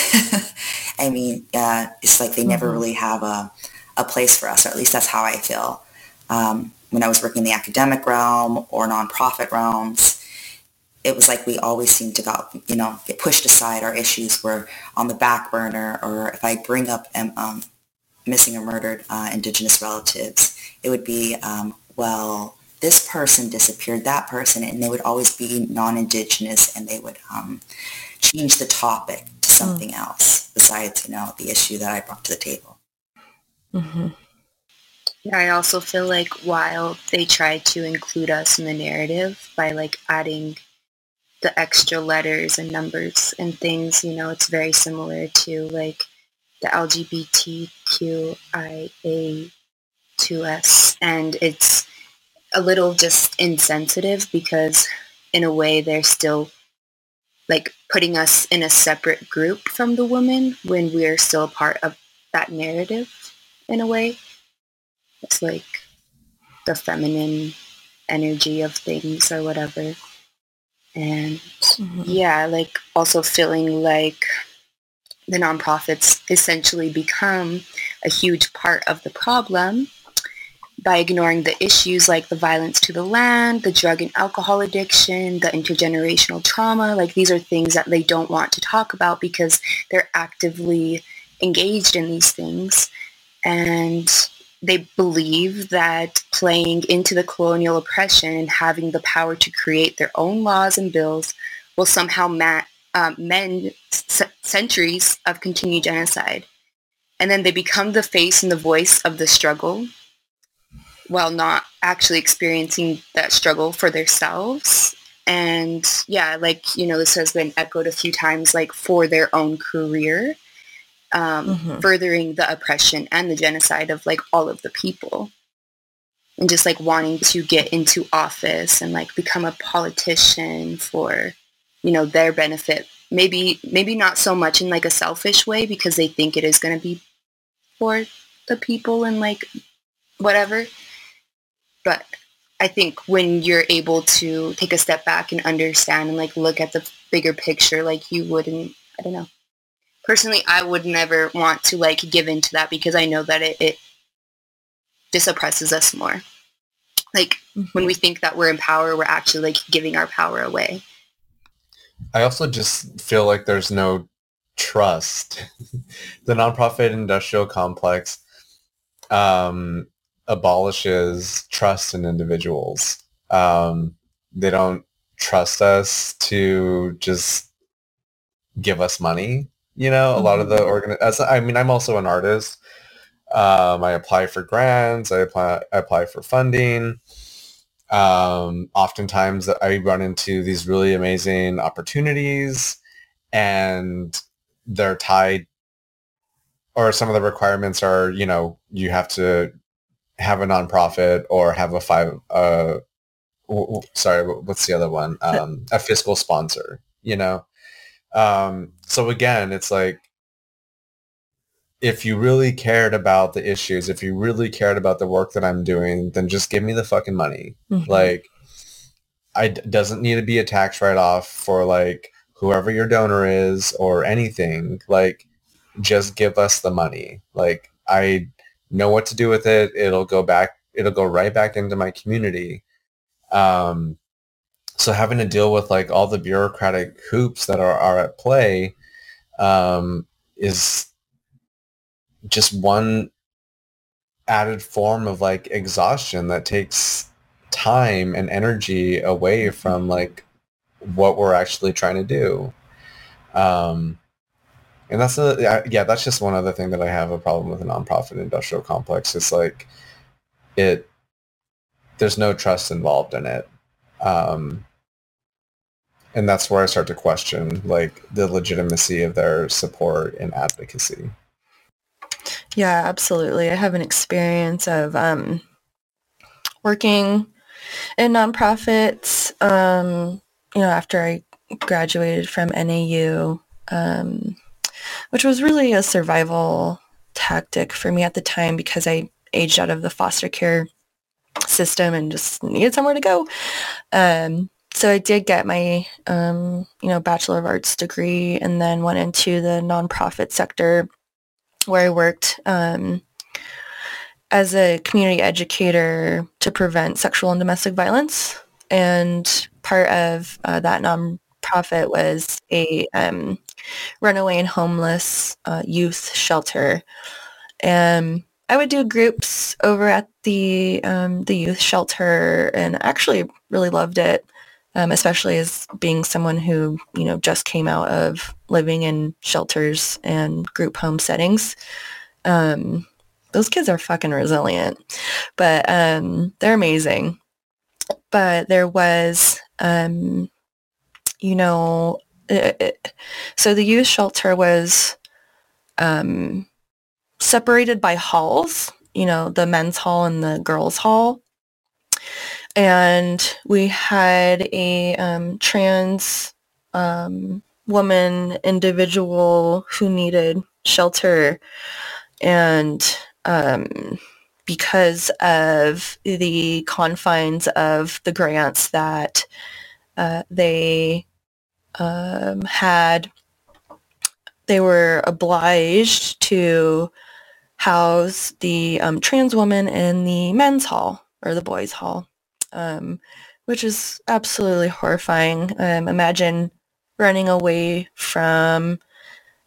S5: I mean, uh, it's like they mm-hmm. never really have a, a place for us, or at least that's how I feel. Um, when I was working in the academic realm or nonprofit realms, it was like we always seemed to go, you know, get pushed aside. Our issues were on the back burner, or if I bring up um, um, missing or murdered uh, Indigenous relatives, it would be, um, well, this person disappeared, that person, and they would always be non-Indigenous, and they would um, change the topic to hmm. something mm. else besides, you know, the issue that I brought to the table.
S4: Mm-hmm. I also feel like while they try to include us in the narrative by like adding the extra letters and numbers and things, you know, it's very similar to like the LGBTQIA2S and it's a little just insensitive because in a way they're still like putting us in a separate group from the woman when we're still a part of that narrative in a way. It's like the feminine energy of things or whatever and mm-hmm. yeah like also feeling like the nonprofits essentially become a huge part of the problem by ignoring the issues like the violence to the land, the drug and alcohol addiction, the intergenerational trauma. Like these are things that they don't want to talk about because they're actively engaged in these things. And they believe that playing into the colonial oppression and having the power to create their own laws and bills will somehow uh, mend c- centuries of continued genocide. And then they become the face and the voice of the struggle while not actually experiencing that struggle for themselves. And yeah, like, you know, this has been echoed a few times, like for their own career um, mm-hmm. furthering the oppression and the genocide of like all of the people. And just like wanting to get into office and like become a politician for you know their benefit. Maybe maybe not so much in like a selfish way because they think it is going to be for the people and like whatever. But i think when you're able to take a step back and understand and like look at the bigger picture like you wouldn't i don't know personally, I would never want to like give into that because I know that it, it just oppresses us more. Like mm-hmm. when we think that we're in power, we're actually like giving our power away.
S6: I also just feel like there's no trust. the nonprofit industrial complex um, abolishes trust in individuals. Um, they don't trust us to just give us money. You know, mm-hmm. a lot of the mm-hmm. organ. As I mean, I'm also an artist. Um, I apply for grants. I apply. I apply for funding. Um, oftentimes, I run into these really amazing opportunities, and they're tied, or some of the requirements are, you know, you have to have a nonprofit or have a five. Uh, sorry, what's the other one? Um, a fiscal sponsor. You know, um, so again, it's like if you really cared about the issues, if you really cared about the work that I'm doing, then just give me the fucking money. Mm-hmm. Like, I doesn't need to be a tax write off for like whoever your donor is or anything. Like, just give us the money. Like, I know what to do with it. It'll go back. It'll go right back into my community. Um, so having to deal with like all the bureaucratic hoops that are, are at play um, is just one added form of like exhaustion that takes time and energy away from like what we're actually trying to do. Um, and that's a, yeah, that's just one other thing that I have a problem with a nonprofit industrial complex. It's like it, there's no trust involved in it. Um, and that's where I start to question like the legitimacy of their support and advocacy.
S2: Yeah, absolutely. I have an experience of um, working in nonprofits. Um, you know, after I graduated from NAU, um, which was really a survival tactic for me at the time because I aged out of the foster care system and just needed somewhere to go. Um, so I did get my, um, you know, Bachelor of Arts degree and then went into the nonprofit sector where I worked um, as a community educator to prevent sexual and domestic violence. And part of uh, that nonprofit was a um, runaway and homeless uh, youth shelter. And I would do groups over at the um, the youth shelter, and actually really loved it um, especially as being someone who, you know, just came out of living in shelters and group home settings. Um, those kids are fucking resilient, but um, they're amazing. But there was, um, you know, it, it, so the youth shelter was um, separated by halls, you know, the men's hall and the girls' hall and we had a um, trans um, woman individual who needed shelter. And um, because of the confines of the grants that uh, they um, had they were obliged to house the um, trans woman in the men's hall or the boys hall um, which is absolutely horrifying. Um, imagine running away from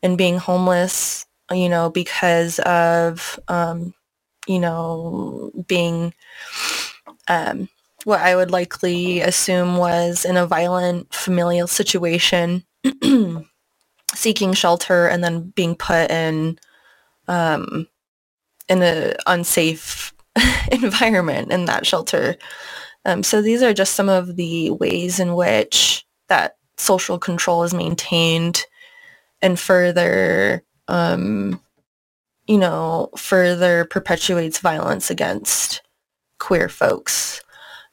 S2: and being homeless, you know, because of, um, you know, being um, what I would likely assume was in a violent familial situation, seeking shelter and then being put in um, in an unsafe environment in that shelter. Um, so these are just some of the ways in which that social control is maintained and further, um, you know, further perpetuates violence against queer folks.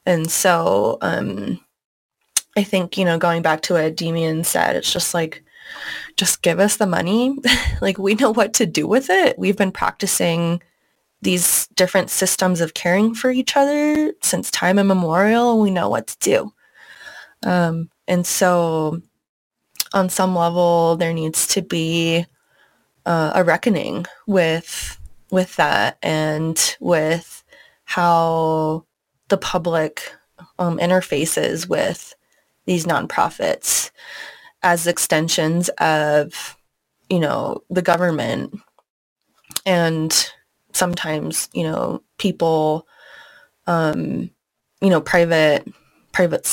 S2: And so um, I think, you know, going back to what Demian said, it's just like, just give us the money. like we know what to do with it. We've been practicing these different systems of caring for each other since time immemorial. We know what to do. Um, and so on some level, there needs to be uh, a reckoning with with that and with how the public um, interfaces with these nonprofits as extensions of you know, the government and sometimes, you know, people, um, you know, private, private,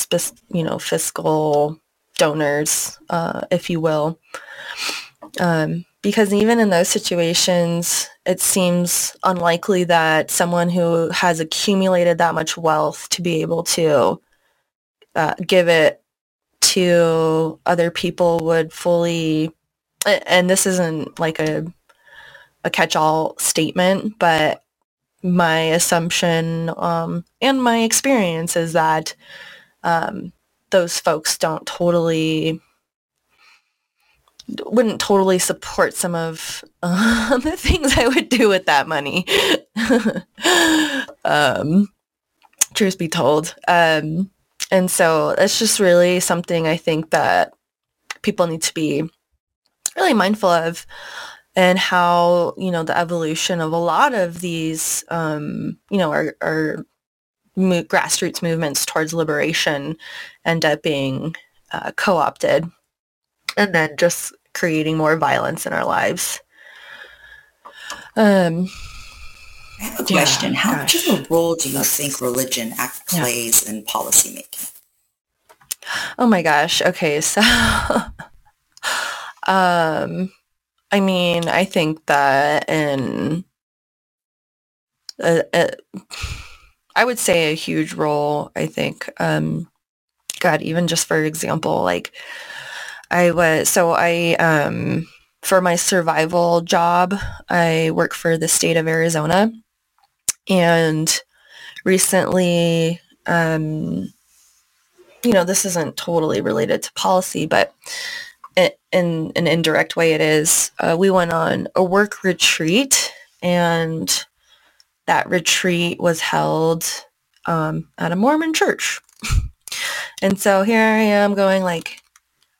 S2: you know, fiscal donors, uh, if you will. Um, because even in those situations, it seems unlikely that someone who has accumulated that much wealth to be able to uh, give it to other people would fully, and this isn't like a a catch-all statement, but my assumption um, and my experience is that um, those folks don't totally wouldn't totally support some of uh, the things I would do with that money. um, truth be told. Um, and so it's just really something I think that people need to be really mindful of and how, you know, the evolution of a lot of these, um, you know, our, our mo- grassroots movements towards liberation end up being uh, co-opted and then just creating more violence in our lives. Um,
S5: I have a
S2: Yeah,
S5: question. How much of a role do you think religion act
S2: Yeah.
S5: plays in policymaking?
S2: oh my gosh. Okay. So, um, I mean, I think that in, I would say a huge role, I think, um, God, even just for example, like I was, so I, um, for my survival job, I work for the state of Arizona. And recently, um, you know, this isn't totally related to policy, but in an indirect way it is. Uh, we went on a work retreat and that retreat was held um, at a Mormon church. and so here I am going like,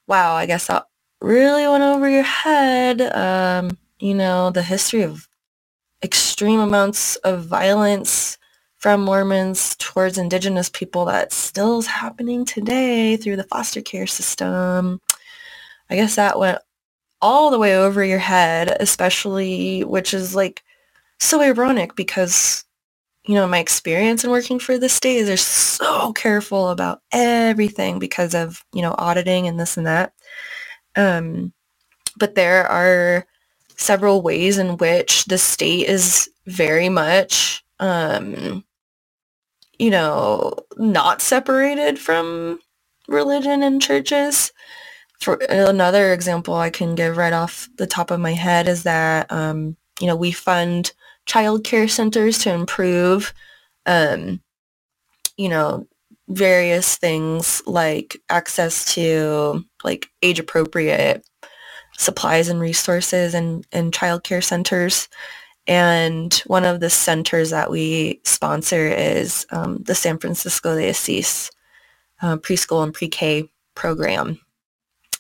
S2: wow, I guess that really went over your head. Um, you know, the history of extreme amounts of violence from Mormons towards indigenous people that still is happening today through the foster care system. I guess that went all the way over your head, especially, which is like so ironic because, you know, my experience in working for the state is they're so careful about everything because of, you know, auditing and this and that. Um, but there are several ways in which the state is very much, um, you know, not separated from religion and churches. For another example I can give right off the top of my head is that, um, you know, we fund child care centers to improve, um, you know, various things like access to like age appropriate supplies and resources and, and child care centers. And one of the centers that we sponsor is um, the San Francisco de Assis uh, preschool and pre-K program,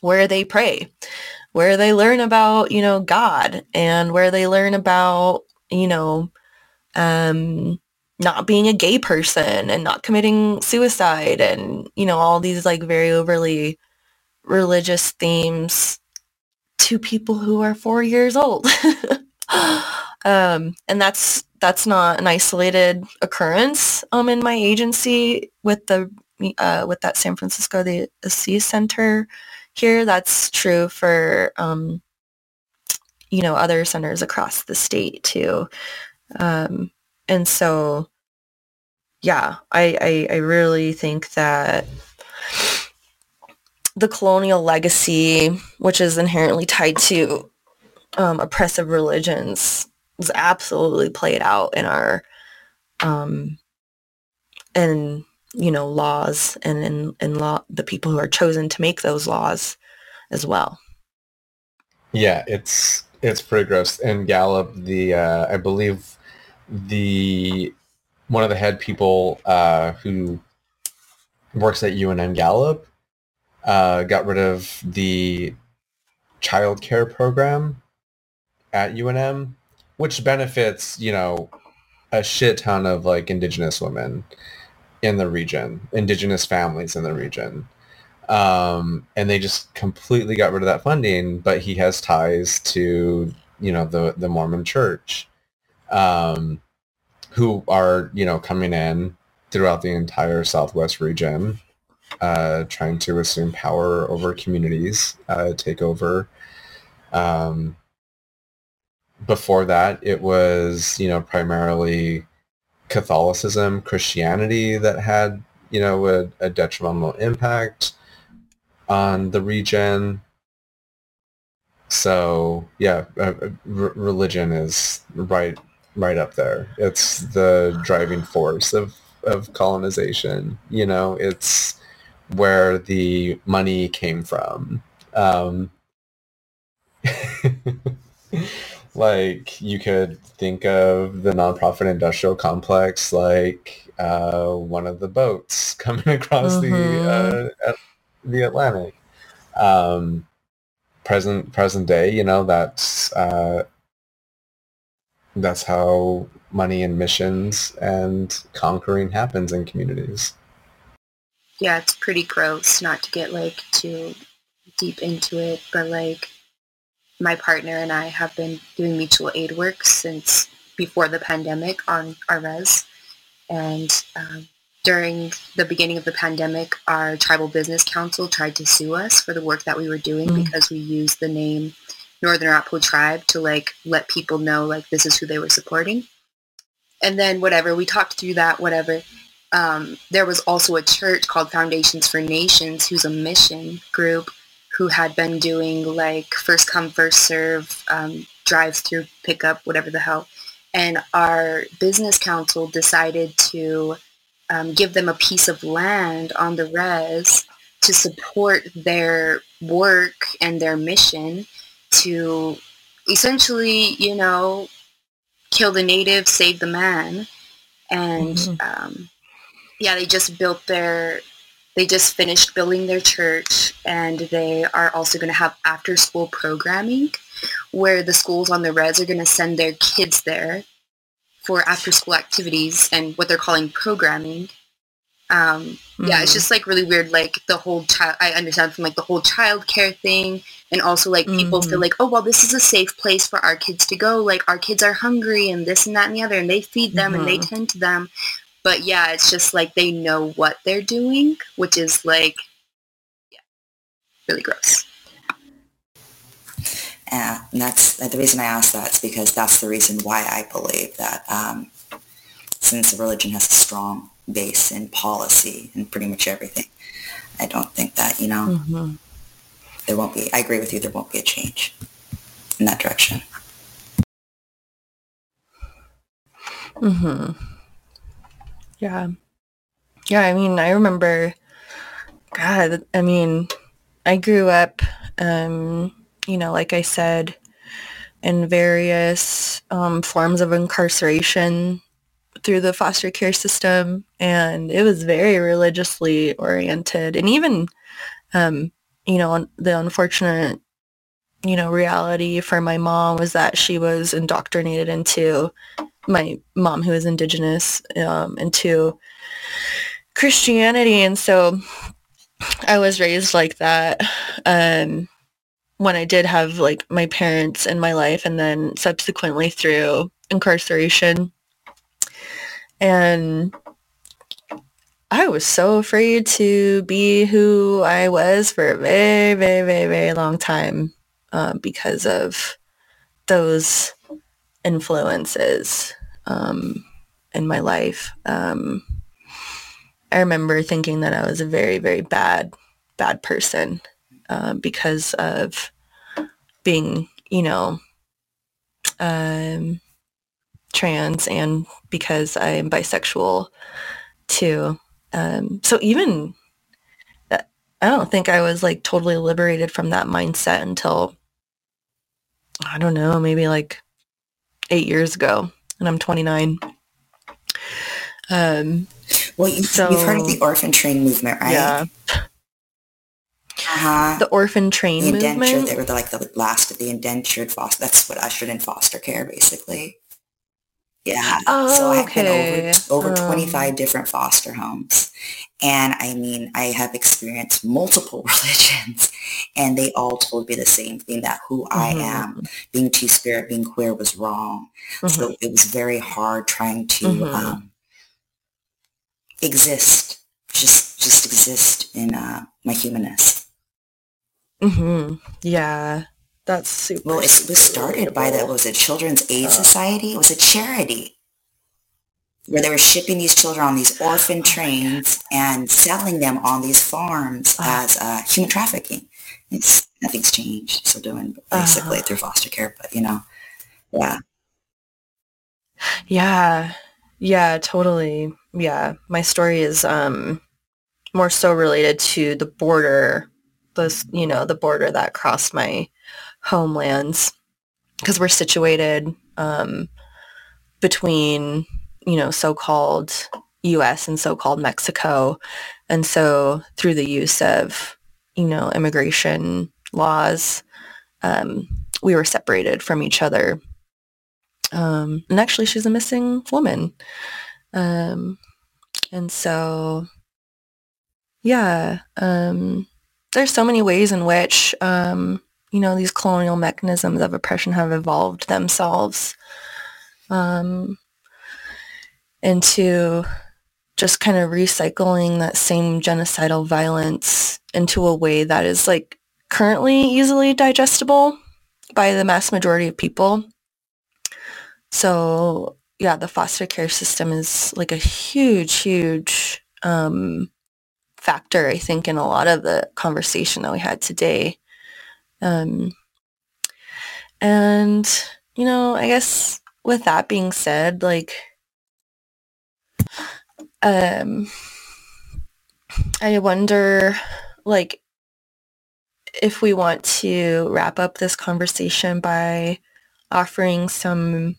S2: where they pray, where they learn about, you know, God and where they learn about, you know, um, not being a gay person and not committing suicide and, you know, all these like very overly religious themes to people who are four years old. um, and that's that's not an isolated occurrence um, in my agency with the uh, with that San Francisco de Assis Center here. That's true for um, you know other centers across the state too. Um, and so, yeah, I, I I really think that the colonial legacy, which is inherently tied to um, oppressive religions, was absolutely played out in our um, in you know laws and in, in law the people who are chosen to make those laws as well.
S6: Yeah, it's it's pretty gross. And Gallup, the uh, I believe the one of the head people uh, who works at UNM Gallup uh, got rid of the child care program at UNM, which benefits you know a shit ton of like indigenous women in the region, indigenous families in the region. Um, and they just completely got rid of that funding, but he has ties to, you know, the, the Mormon church, um, who are, you know, coming in throughout the entire Southwest region, uh, trying to assume power over communities, uh, take over. Um, before that, it was, you know, primarily Catholicism, Christianity that had, you know, a, a detrimental impact on the region. So yeah, uh, r- religion is right right up there. It's the driving force of of colonization. You know, it's where the money came from. Um, like you could think of the nonprofit industrial complex like uh, one of the boats coming across
S2: Mhm.
S6: the uh, the Atlantic. Um, present present day, you know, that's uh, that's how money and missions and conquering happens in communities.
S4: yeah, it's pretty gross not to get like too deep into it, but like my partner and I have been doing mutual aid work since before the pandemic on our res. And um, during the beginning of the pandemic, our tribal business council tried to sue us for the work that we were doing
S2: Mm.
S4: because we used the name Northern Arapaho Tribe to like let people know like this is who they were supporting. And then whatever, we talked through that, whatever um, there was also a church called Foundations for Nations, who's a mission group who had been doing like first come, first serve, um, drive through pickup, whatever the hell. And our business council decided to um, give them a piece of land on the res to support their work and their mission to essentially, you know, kill the native, save the man. And
S2: Mhm.
S4: um, yeah, they just built their, they just finished building their church and they are also going to have after school programming where the schools on the res are going to send their kids there for after school activities and what they're calling programming. Um, yeah, it's
S2: Mhm.
S4: just like really weird. Like the whole child, I understand from like the whole child care thing, and also like people feel
S2: Mhm.
S4: like, oh well, this is a safe place for our kids to go. Like our kids are hungry and this and that and the other, and they feed them and they
S2: Mhm.
S4: tend to them. But yeah, it's just like they know what they're doing, which is like, yeah, really gross.
S5: Yeah, and that's the reason I ask that is because that's the reason why I believe that um, since a religion has a strong base in policy and pretty much everything, I don't think that, you know,
S2: Mhm.
S5: there won't be, I agree with you, there won't be a change in that direction.
S2: hmm Yeah. Yeah, I mean, I remember, God, I mean, I grew up, um, you know, like I said, in various um, forms of incarceration through the foster care system, and it was very religiously oriented. And even, um, you know, the unfortunate, you know, reality for my mom was that she was indoctrinated into my mom who is indigenous um, into Christianity. And so I was raised like that um, when I did have like my parents in my life and then subsequently through incarceration. And I was so afraid to be who I was for a very very very very long time uh, because of those influences um, in my life. Um, I remember thinking that I was a very, very bad, bad person uh, because of being, you know, um, trans and because I am bisexual too. Um, so even uh, I don't think I was like totally liberated from that mindset until I don't know, maybe like eight years ago, and I'm 29. Um,
S5: Well, you,
S2: So-
S5: you've heard of the orphan train movement, right?
S2: yeah,
S5: Uh-huh.
S2: the orphan train
S5: the indentured,
S2: movement.
S5: they were the, like the last of the indentured foster. That's what ushered in foster care, basically. Yeah.
S2: Oh,
S5: so I've
S2: okay.
S5: been over over
S2: Um,
S5: 25 different foster homes. And I mean, I have experienced multiple religions and they all told me the same thing that who I
S2: Mhm.
S5: am, being two-spirit, being queer was wrong.
S2: Mhm.
S5: So it was very hard trying to
S2: Mhm.
S5: um, exist, just just exist in uh, my humanness.
S2: hmm Yeah, that's super.
S5: Well, it was started by the was it Children's Aid
S2: Uh,
S5: Society? It was a charity where they were shipping these children on these orphan trains and selling them on these farms
S2: Ah.
S5: as uh, human trafficking. It's nothing's changed. Still doing basically
S2: Ah.
S5: through foster care, but you know, yeah.
S2: Yeah, yeah, totally. Yeah, my story is um more so related to the border, this you know the border that crossed my homelands because we're situated um between you know so-called U.S. and so-called Mexico, and so through the use of you know immigration laws, um, we were separated from each other um, and actually she's a missing woman um, and so yeah um, there's so many ways in which um, you know these colonial mechanisms of oppression have evolved themselves um, into just kind of recycling that same genocidal violence into a way that is like currently easily digestible by the mass majority of people so yeah, the foster care system is like a huge, huge um, factor, I think, in a lot of the conversation that we had today. Um, and, you know, I guess with that being said, like, um, I wonder, like, if we want to wrap up this conversation by offering some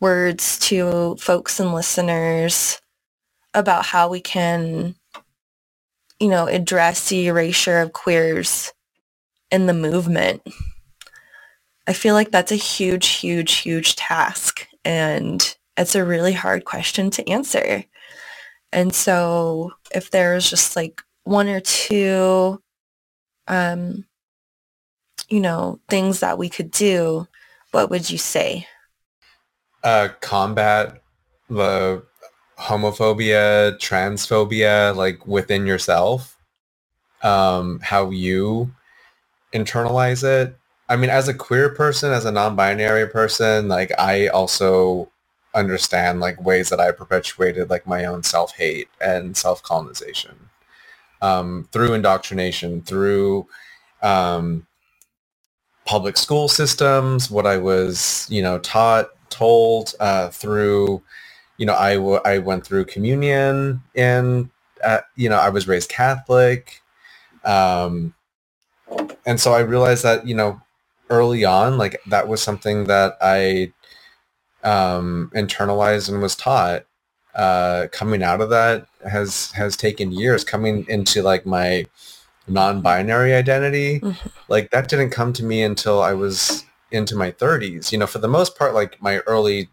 S2: words to folks and listeners about how we can, you know, address the erasure of queers the movement. I feel like that's a huge, huge, huge task. And it's a really hard question to answer. And so if there's just like one or two, um, you know, things that we could do, what would you say?
S6: uh, combat the homophobia, transphobia, like within yourself, um, how you internalize it. I mean, as a queer person, as a non-binary person, like I also understand like ways that I perpetuated like my own self-hate and self-colonization um, through indoctrination, through um, public school systems, what I was, you know, taught, told uh, through, you know, I, w- I went through communion and, uh, you know, I was raised Catholic. Um, and so I realized that, you know, early on, like that was something that I um, internalized and was taught. Uh, coming out of that has has taken years. Coming into like my non-binary identity,
S2: Mhm.
S6: like that didn't come to me until I was into my 30s. You know, for the most part, like my early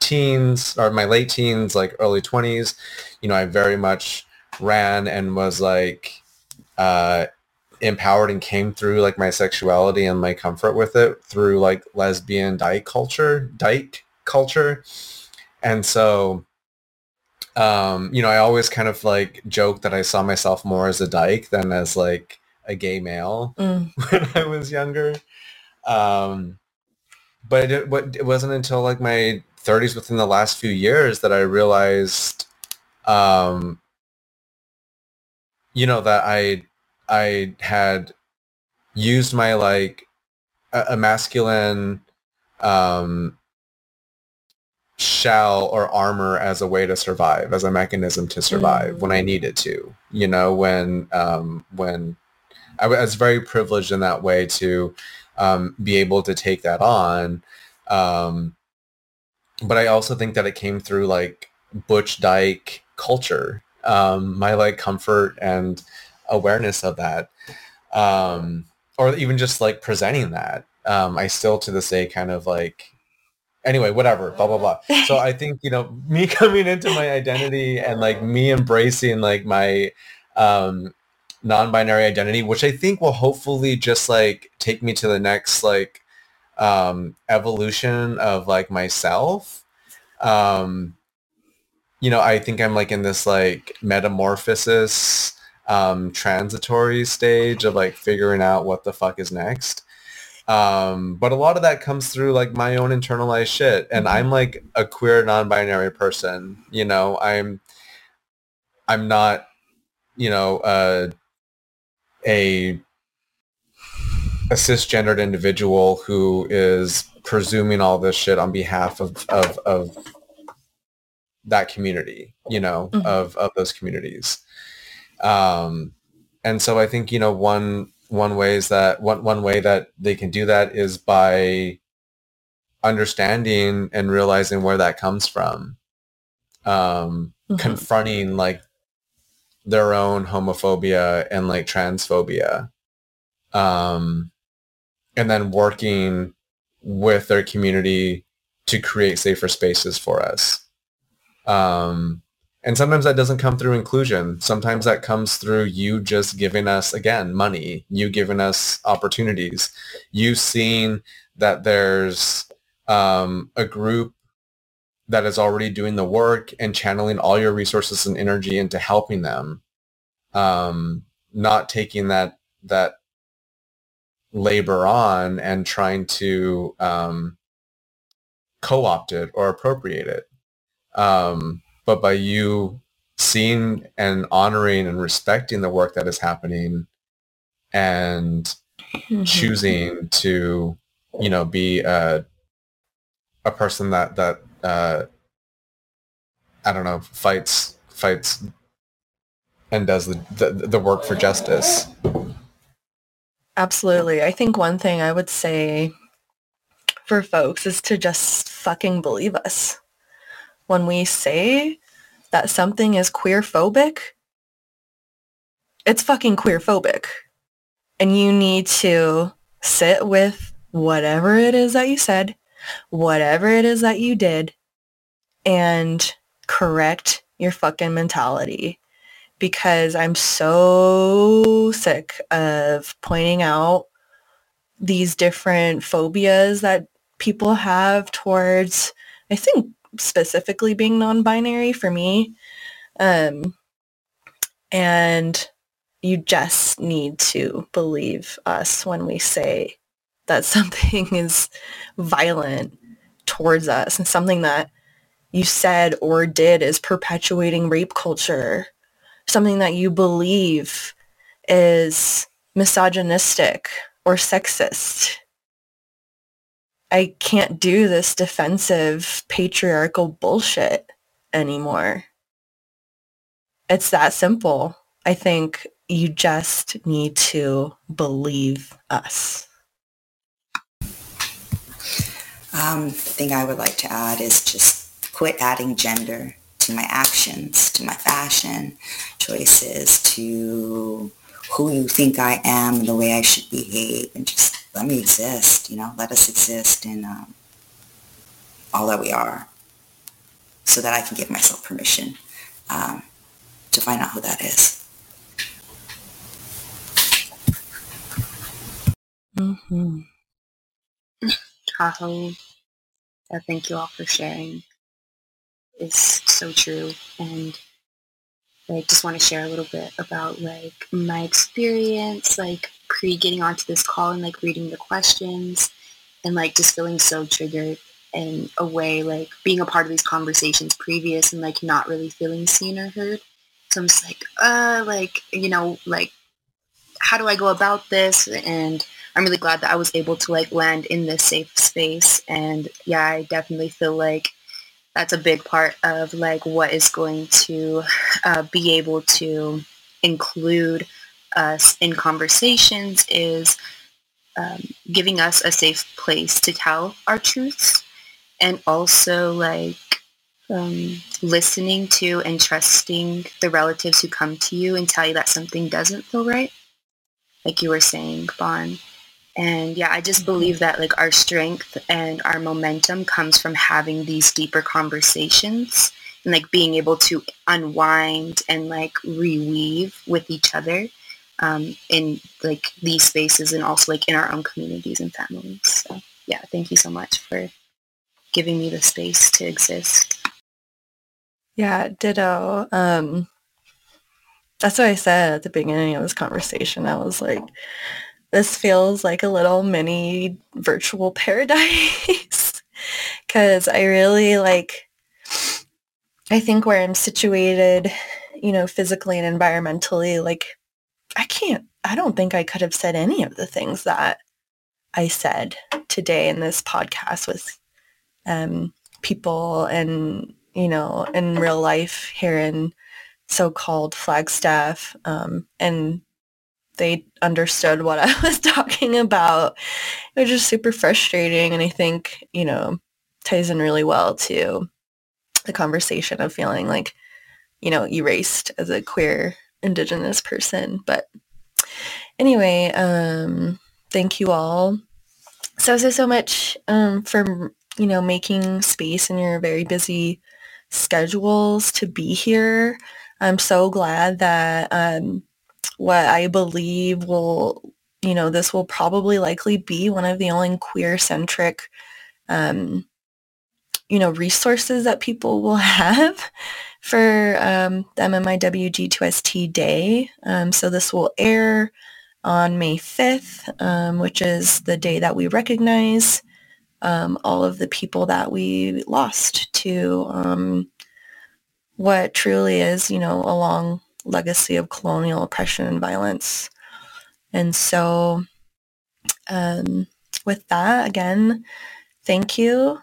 S6: teens or my late teens, like early 20s, you know, I very much ran and was like uh, empowered and came through like my sexuality and my comfort with it through like lesbian dyke culture, dyke culture. And so, um, you know, I always kind of like joke that I saw myself more as a dyke than as like a gay male
S2: Mm,
S6: when I was younger. Um, but it, what, it wasn't until like my 30s within the last few years that I realized, um, you know, that I, I had used my like a, a masculine, um, shell or armor as a way to survive, as a mechanism to survive when I needed to, you know, when, um, when I was very privileged in that way to um, be able to take that on. Um, but I also think that it came through like Butch Dyke culture, um, my like comfort and awareness of that, um, or even just like presenting that. Um, I still to this day kind of like anyway, whatever, blah blah blah. So I think you know me coming into my identity and like me embracing like my um, non-binary identity, which I think will hopefully just like take me to the next like um, evolution of like myself. Um, you know, I think I'm like in this like metamorphosis um, transitory stage of like figuring out what the fuck is next. Um, but a lot of that comes through like my own internalized shit. And mm-hmm. I'm like a queer non-binary person, you know, I'm, I'm not, you know, uh, a, a cisgendered individual who is presuming all this shit on behalf of, of, of that community, you know, mm-hmm. of, of those communities. Um, and so I think, you know, one, one ways that one one way that they can do that is by understanding and realizing where that comes from. Um mm-hmm. confronting like their own homophobia and like transphobia. Um and then working with their community to create safer spaces for us. Um and sometimes that doesn't come through inclusion. Sometimes that comes through you just giving us, again, money, you giving us opportunities, you seeing that there's um, a group that is already doing the work and channeling all your resources and energy into helping them, um, not taking that that labor on and trying to um, co-opt it or appropriate it. Um, but by you seeing and honoring and respecting the work that is happening and mm-hmm. choosing to you know be a a person that that uh i don't know fights fights and does the, the the work for justice.
S2: Absolutely. I think one thing i would say for folks is to just fucking believe us when we say that something is queer phobic, it's fucking queer phobic. And you need to sit with whatever it is that you said, whatever it is that you did, and correct your fucking mentality. Because I'm so sick of pointing out these different phobias that people have towards, I think, specifically being non-binary for me. Um, and you just need to believe us when we say that something is violent towards us and something that you said or did is perpetuating rape culture, something that you believe is misogynistic or sexist I can't do this defensive patriarchal bullshit anymore. It's that simple. I think you just need to believe us.
S5: Um, the thing I would like to add is just quit adding gender to my actions, to my fashion choices, to who you think I am and the way I should behave and just let me exist, you know, let us exist in um, all that we are so that I can give myself permission um, to find out who that is.
S4: Mm-hmm. Tahoe, uh, thank you all for sharing. It's so true. And like just want to share a little bit about like my experience like pre getting onto this call and like reading the questions and like just feeling so triggered in a way like being a part of these conversations previous and like not really feeling seen or heard. So i'm just like uh like you know like how do i go about this? And i'm really glad that i was able to like land in this safe space. And yeah i definitely feel like that's a big part of like what is going to uh, be able to include us in conversations is um, giving us a safe place to tell our truths and also like um, listening to and trusting the relatives who come to you and tell you that something doesn't feel right like you were saying Bon And yeah, I just believe that like our strength and our momentum comes from having these deeper conversations and like being able to unwind and like reweave with each other um, in like these spaces and also like in our own communities and families. So yeah, thank you so much for giving me the space to exist.
S2: Yeah, ditto. Um, that's what I said at the beginning of this conversation. I was like, this feels like a little mini virtual paradise because I really like, I think where I'm situated, you know, physically and environmentally, like I can't, I don't think I could have said any of the things that I said today in this podcast with um, people and, you know, in real life here in so-called Flagstaff. Um, and they understood what I was talking about. It was just super frustrating. And I think, you know, ties in really well to the conversation of feeling like, you know, erased as a queer indigenous person. But anyway, um, thank you all so, so, so much um, for, you know, making space in your very busy schedules to be here. I'm so glad that um, what I believe will, you know, this will probably likely be one of the only queer-centric, um, you know, resources that people will have for um, the MMIWG2ST Day. Um, so this will air on May 5th, um, which is the day that we recognize um, all of the people that we lost to um, what truly is, you know, a long legacy of colonial oppression and violence. And so um, with that, again, thank you.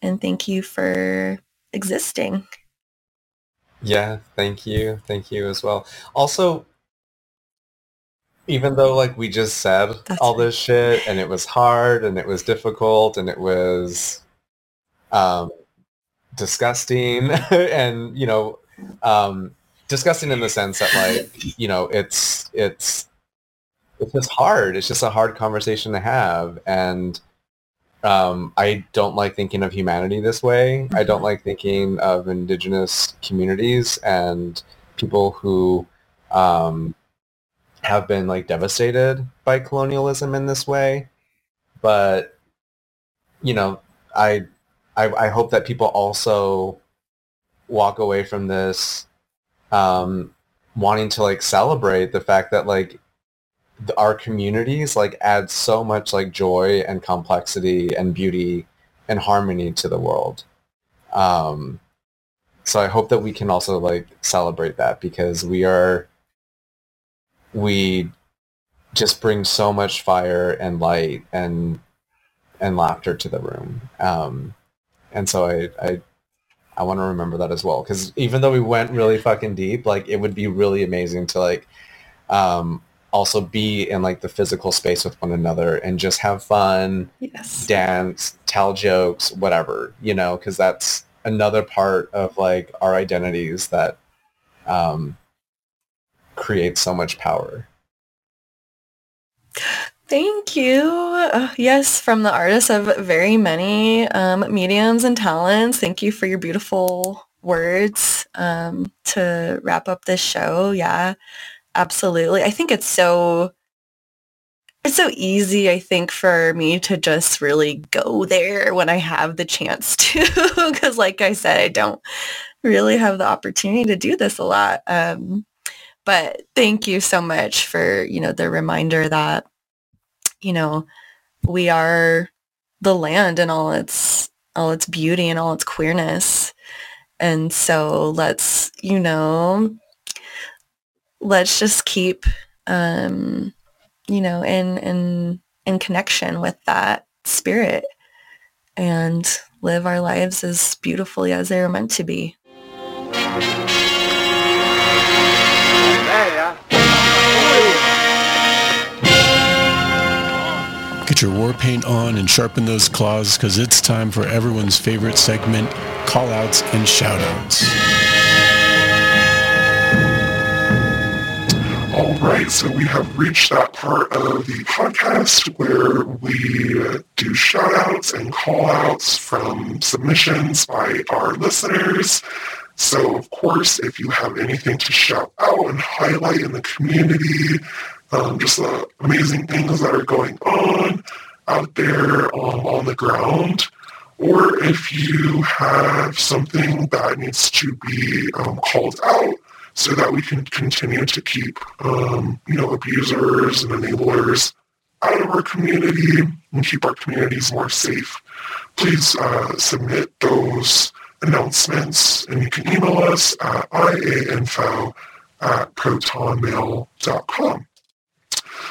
S2: And thank you for existing.
S6: Yeah, thank you. Thank you as well. Also, even though like we just said
S2: That's
S6: all this shit and it was hard and it was difficult and it was um disgusting and you know um disgusting in the sense that like you know it's it's it's just hard it's just a hard conversation to have and um i don't like thinking of humanity this way i don't
S2: Mhm.
S6: like thinking of indigenous communities and people who um have been like devastated by colonialism in this way but you know I, I i hope that people also walk away from this um wanting to like celebrate the fact that like our communities like add so much like joy and complexity and beauty and harmony to the world um so i hope that we can also like celebrate that because we are we just bring so much fire and light and and laughter to the room. Um, and so I I, I want to remember that as well because even though we went really fucking deep, like it would be really amazing to like um, also be in like the physical space with one another and just have fun,
S2: Yes.
S6: dance, tell jokes, whatever, you know, because that's another part of like our identities that um, creates so much power.
S2: Thank you. Uh, yes, from the artist of very many um, mediums and talents. Thank you for your beautiful words um, to wrap up this show. Yeah, absolutely. I think it's so it's so easy. I think for me to just really go there when I have the chance to, because like I said, I don't really have the opportunity to do this a lot. Um, but thank you so much for you know the reminder that you know, we are the land and all its all its beauty and all its queerness. And so let's, you know, let's just keep um, you know, in in in connection with that spirit and live our lives as beautifully as they were meant to be.
S1: Get your war paint on and sharpen those claws because it's time for everyone's favorite segment, callouts and shoutouts.
S7: Right, so we have reached that part of the podcast where we do shout-outs and call-outs from submissions by our listeners. So, of course, if you have anything to shout out and highlight in the community, um, just the amazing things that are going on out there um, on the ground, or if you have something that needs to be um, called out so that we can continue to keep, um, you know, abusers and enablers out of our community and keep our communities more safe. Please uh, submit those announcements and you can email us at iainfo at protonmail.com.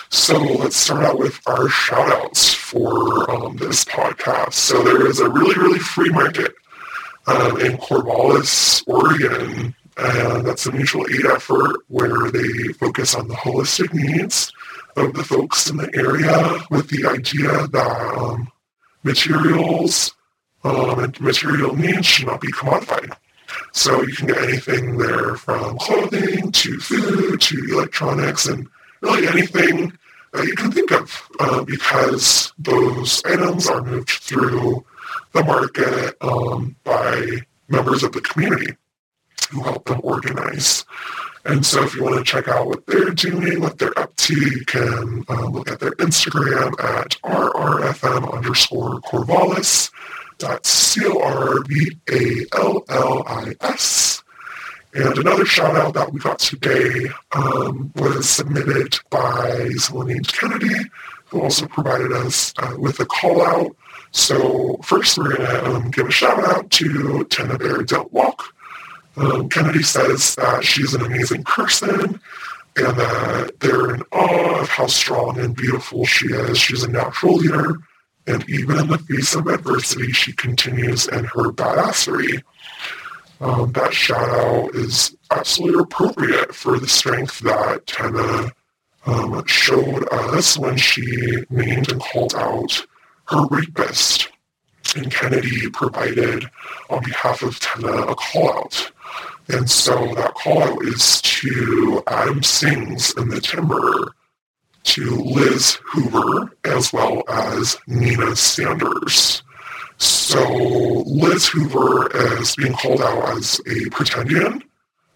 S7: So let's start out with our shout outs for um, this podcast. So there is a really, really free market um, in Corvallis, Oregon and that's a mutual aid effort where they focus on the holistic needs of the folks in the area with the idea that um, materials um, and material needs should not be commodified. So you can get anything there from clothing to food to electronics and really anything that you can think of uh, because those items are moved through the market um, by members of the community who help them organize. And so if you want to check out what they're doing, what they're up to, you can uh, look at their Instagram at rrfm underscore Corvallis. That's C-O-R-V-A-L-L-I-S. And another shout out that we got today um, was submitted by someone named Kennedy, who also provided us uh, with a call out. So first we're going to um, give a shout out to Tenna Bear Don't Walk, um, Kennedy says that she's an amazing person and that they're in awe of how strong and beautiful she is. She's a natural leader, and even in the face of adversity, she continues in her badassery. Um, that shout out is absolutely appropriate for the strength that Tenna um, showed us when she named and called out her rapist. And Kennedy provided, on behalf of Tenna, a call out and so that call is to Adam Sings in the Timber, to Liz Hoover, as well as Nina Sanders. So Liz Hoover is being called out as a pretendian,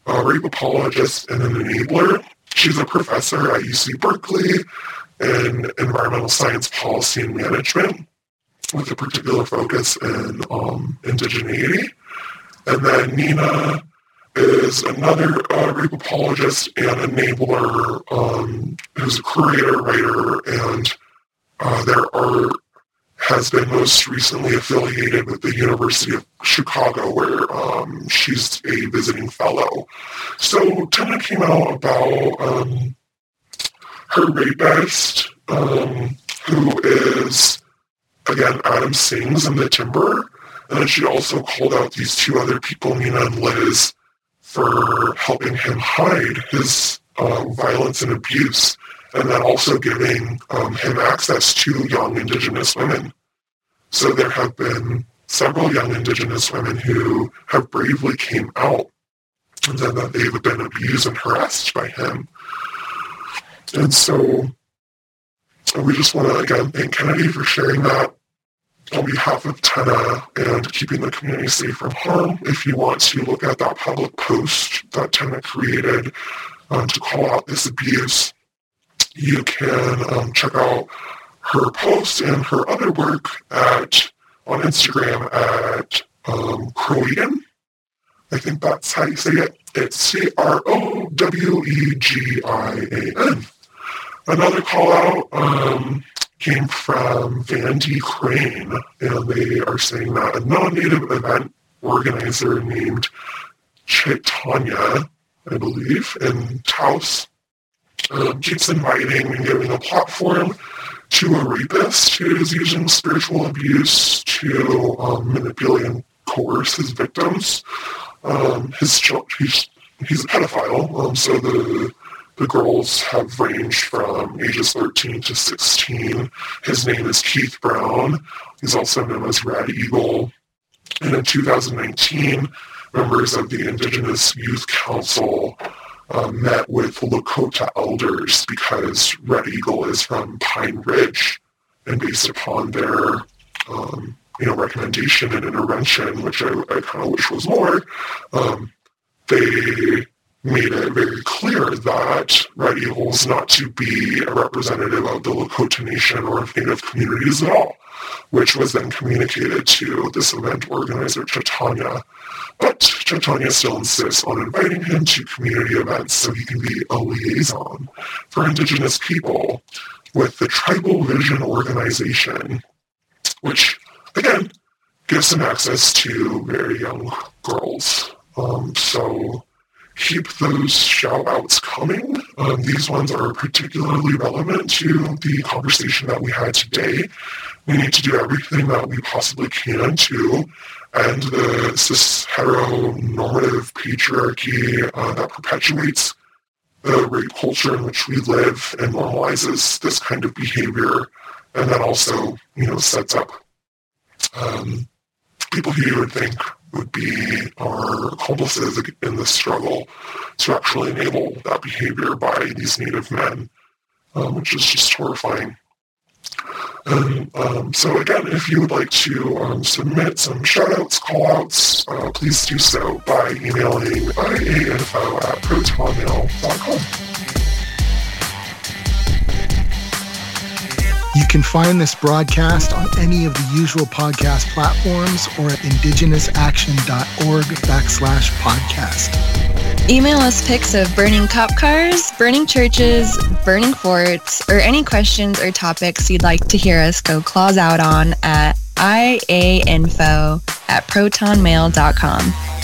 S7: a rape apologist, and an enabler. She's a professor at UC Berkeley in environmental science policy and management with a particular focus in um, indigeneity. And then Nina is another uh, rape apologist and enabler um, who's a creator writer and uh, their art has been most recently affiliated with the University of Chicago where um, she's a visiting fellow. So Tenna came out about um, her rapist um, who is, again, Adam Sings in the Timber. And then she also called out these two other people, Nina and Liz, for helping him hide his uh, violence and abuse, and then also giving um, him access to young Indigenous women. So there have been several young Indigenous women who have bravely came out and then that they've been abused and harassed by him. And so we just want to again thank Kennedy for sharing that on behalf of Tenna and keeping the community safe from harm. If you want to look at that public post that Tenna created um, to call out this abuse, you can um, check out her post and her other work at on Instagram at um. I think that's how you say it. It's C-R-O-W-E-G-I-A-N. Another call out, um, came from Vandy Crane, and they are saying that a non-native event organizer named Chaitanya, I believe, in Taos, um, keeps inviting and giving a platform to a rapist who is using spiritual abuse to um, manipulate and coerce his victims. Um, his he's, he's a pedophile, um, so the the girls have ranged from ages 13 to 16. His name is Keith Brown. He's also known as Red Eagle. And in 2019, members of the Indigenous Youth Council uh, met with Lakota elders because Red Eagle is from Pine Ridge, and based upon their um, you know recommendation and intervention, which I, I kind of wish was more, um, they made it very clear that Red Eagle is not to be a representative of the Lakota Nation or of Native communities at all, which was then communicated to this event organizer, Chaitanya. But Chaitanya still insists on inviting him to community events so he can be a liaison for Indigenous people with the Tribal Vision Organization, which, again, gives him access to very young girls. Um, so keep those shout outs coming. Um, these ones are particularly relevant to the conversation that we had today. We need to do everything that we possibly can to end the cis heteronormative patriarchy uh, that perpetuates the rape culture in which we live and normalizes this kind of behavior and then also, you know, sets up um, people who you would think would be our accomplices in this struggle to actually enable that behavior by these Native men, um, which is just horrifying. And um, so again, if you would like to um, submit some shoutouts, callouts, uh, please do so by emailing iainfo at protonmail.com.
S3: You can find this broadcast on any of the usual podcast platforms or at indigenousaction.org backslash podcast.
S2: Email us pics of burning cop cars, burning churches, burning forts, or any questions or topics you'd like to hear us go claws out on at iainfo at protonmail.com.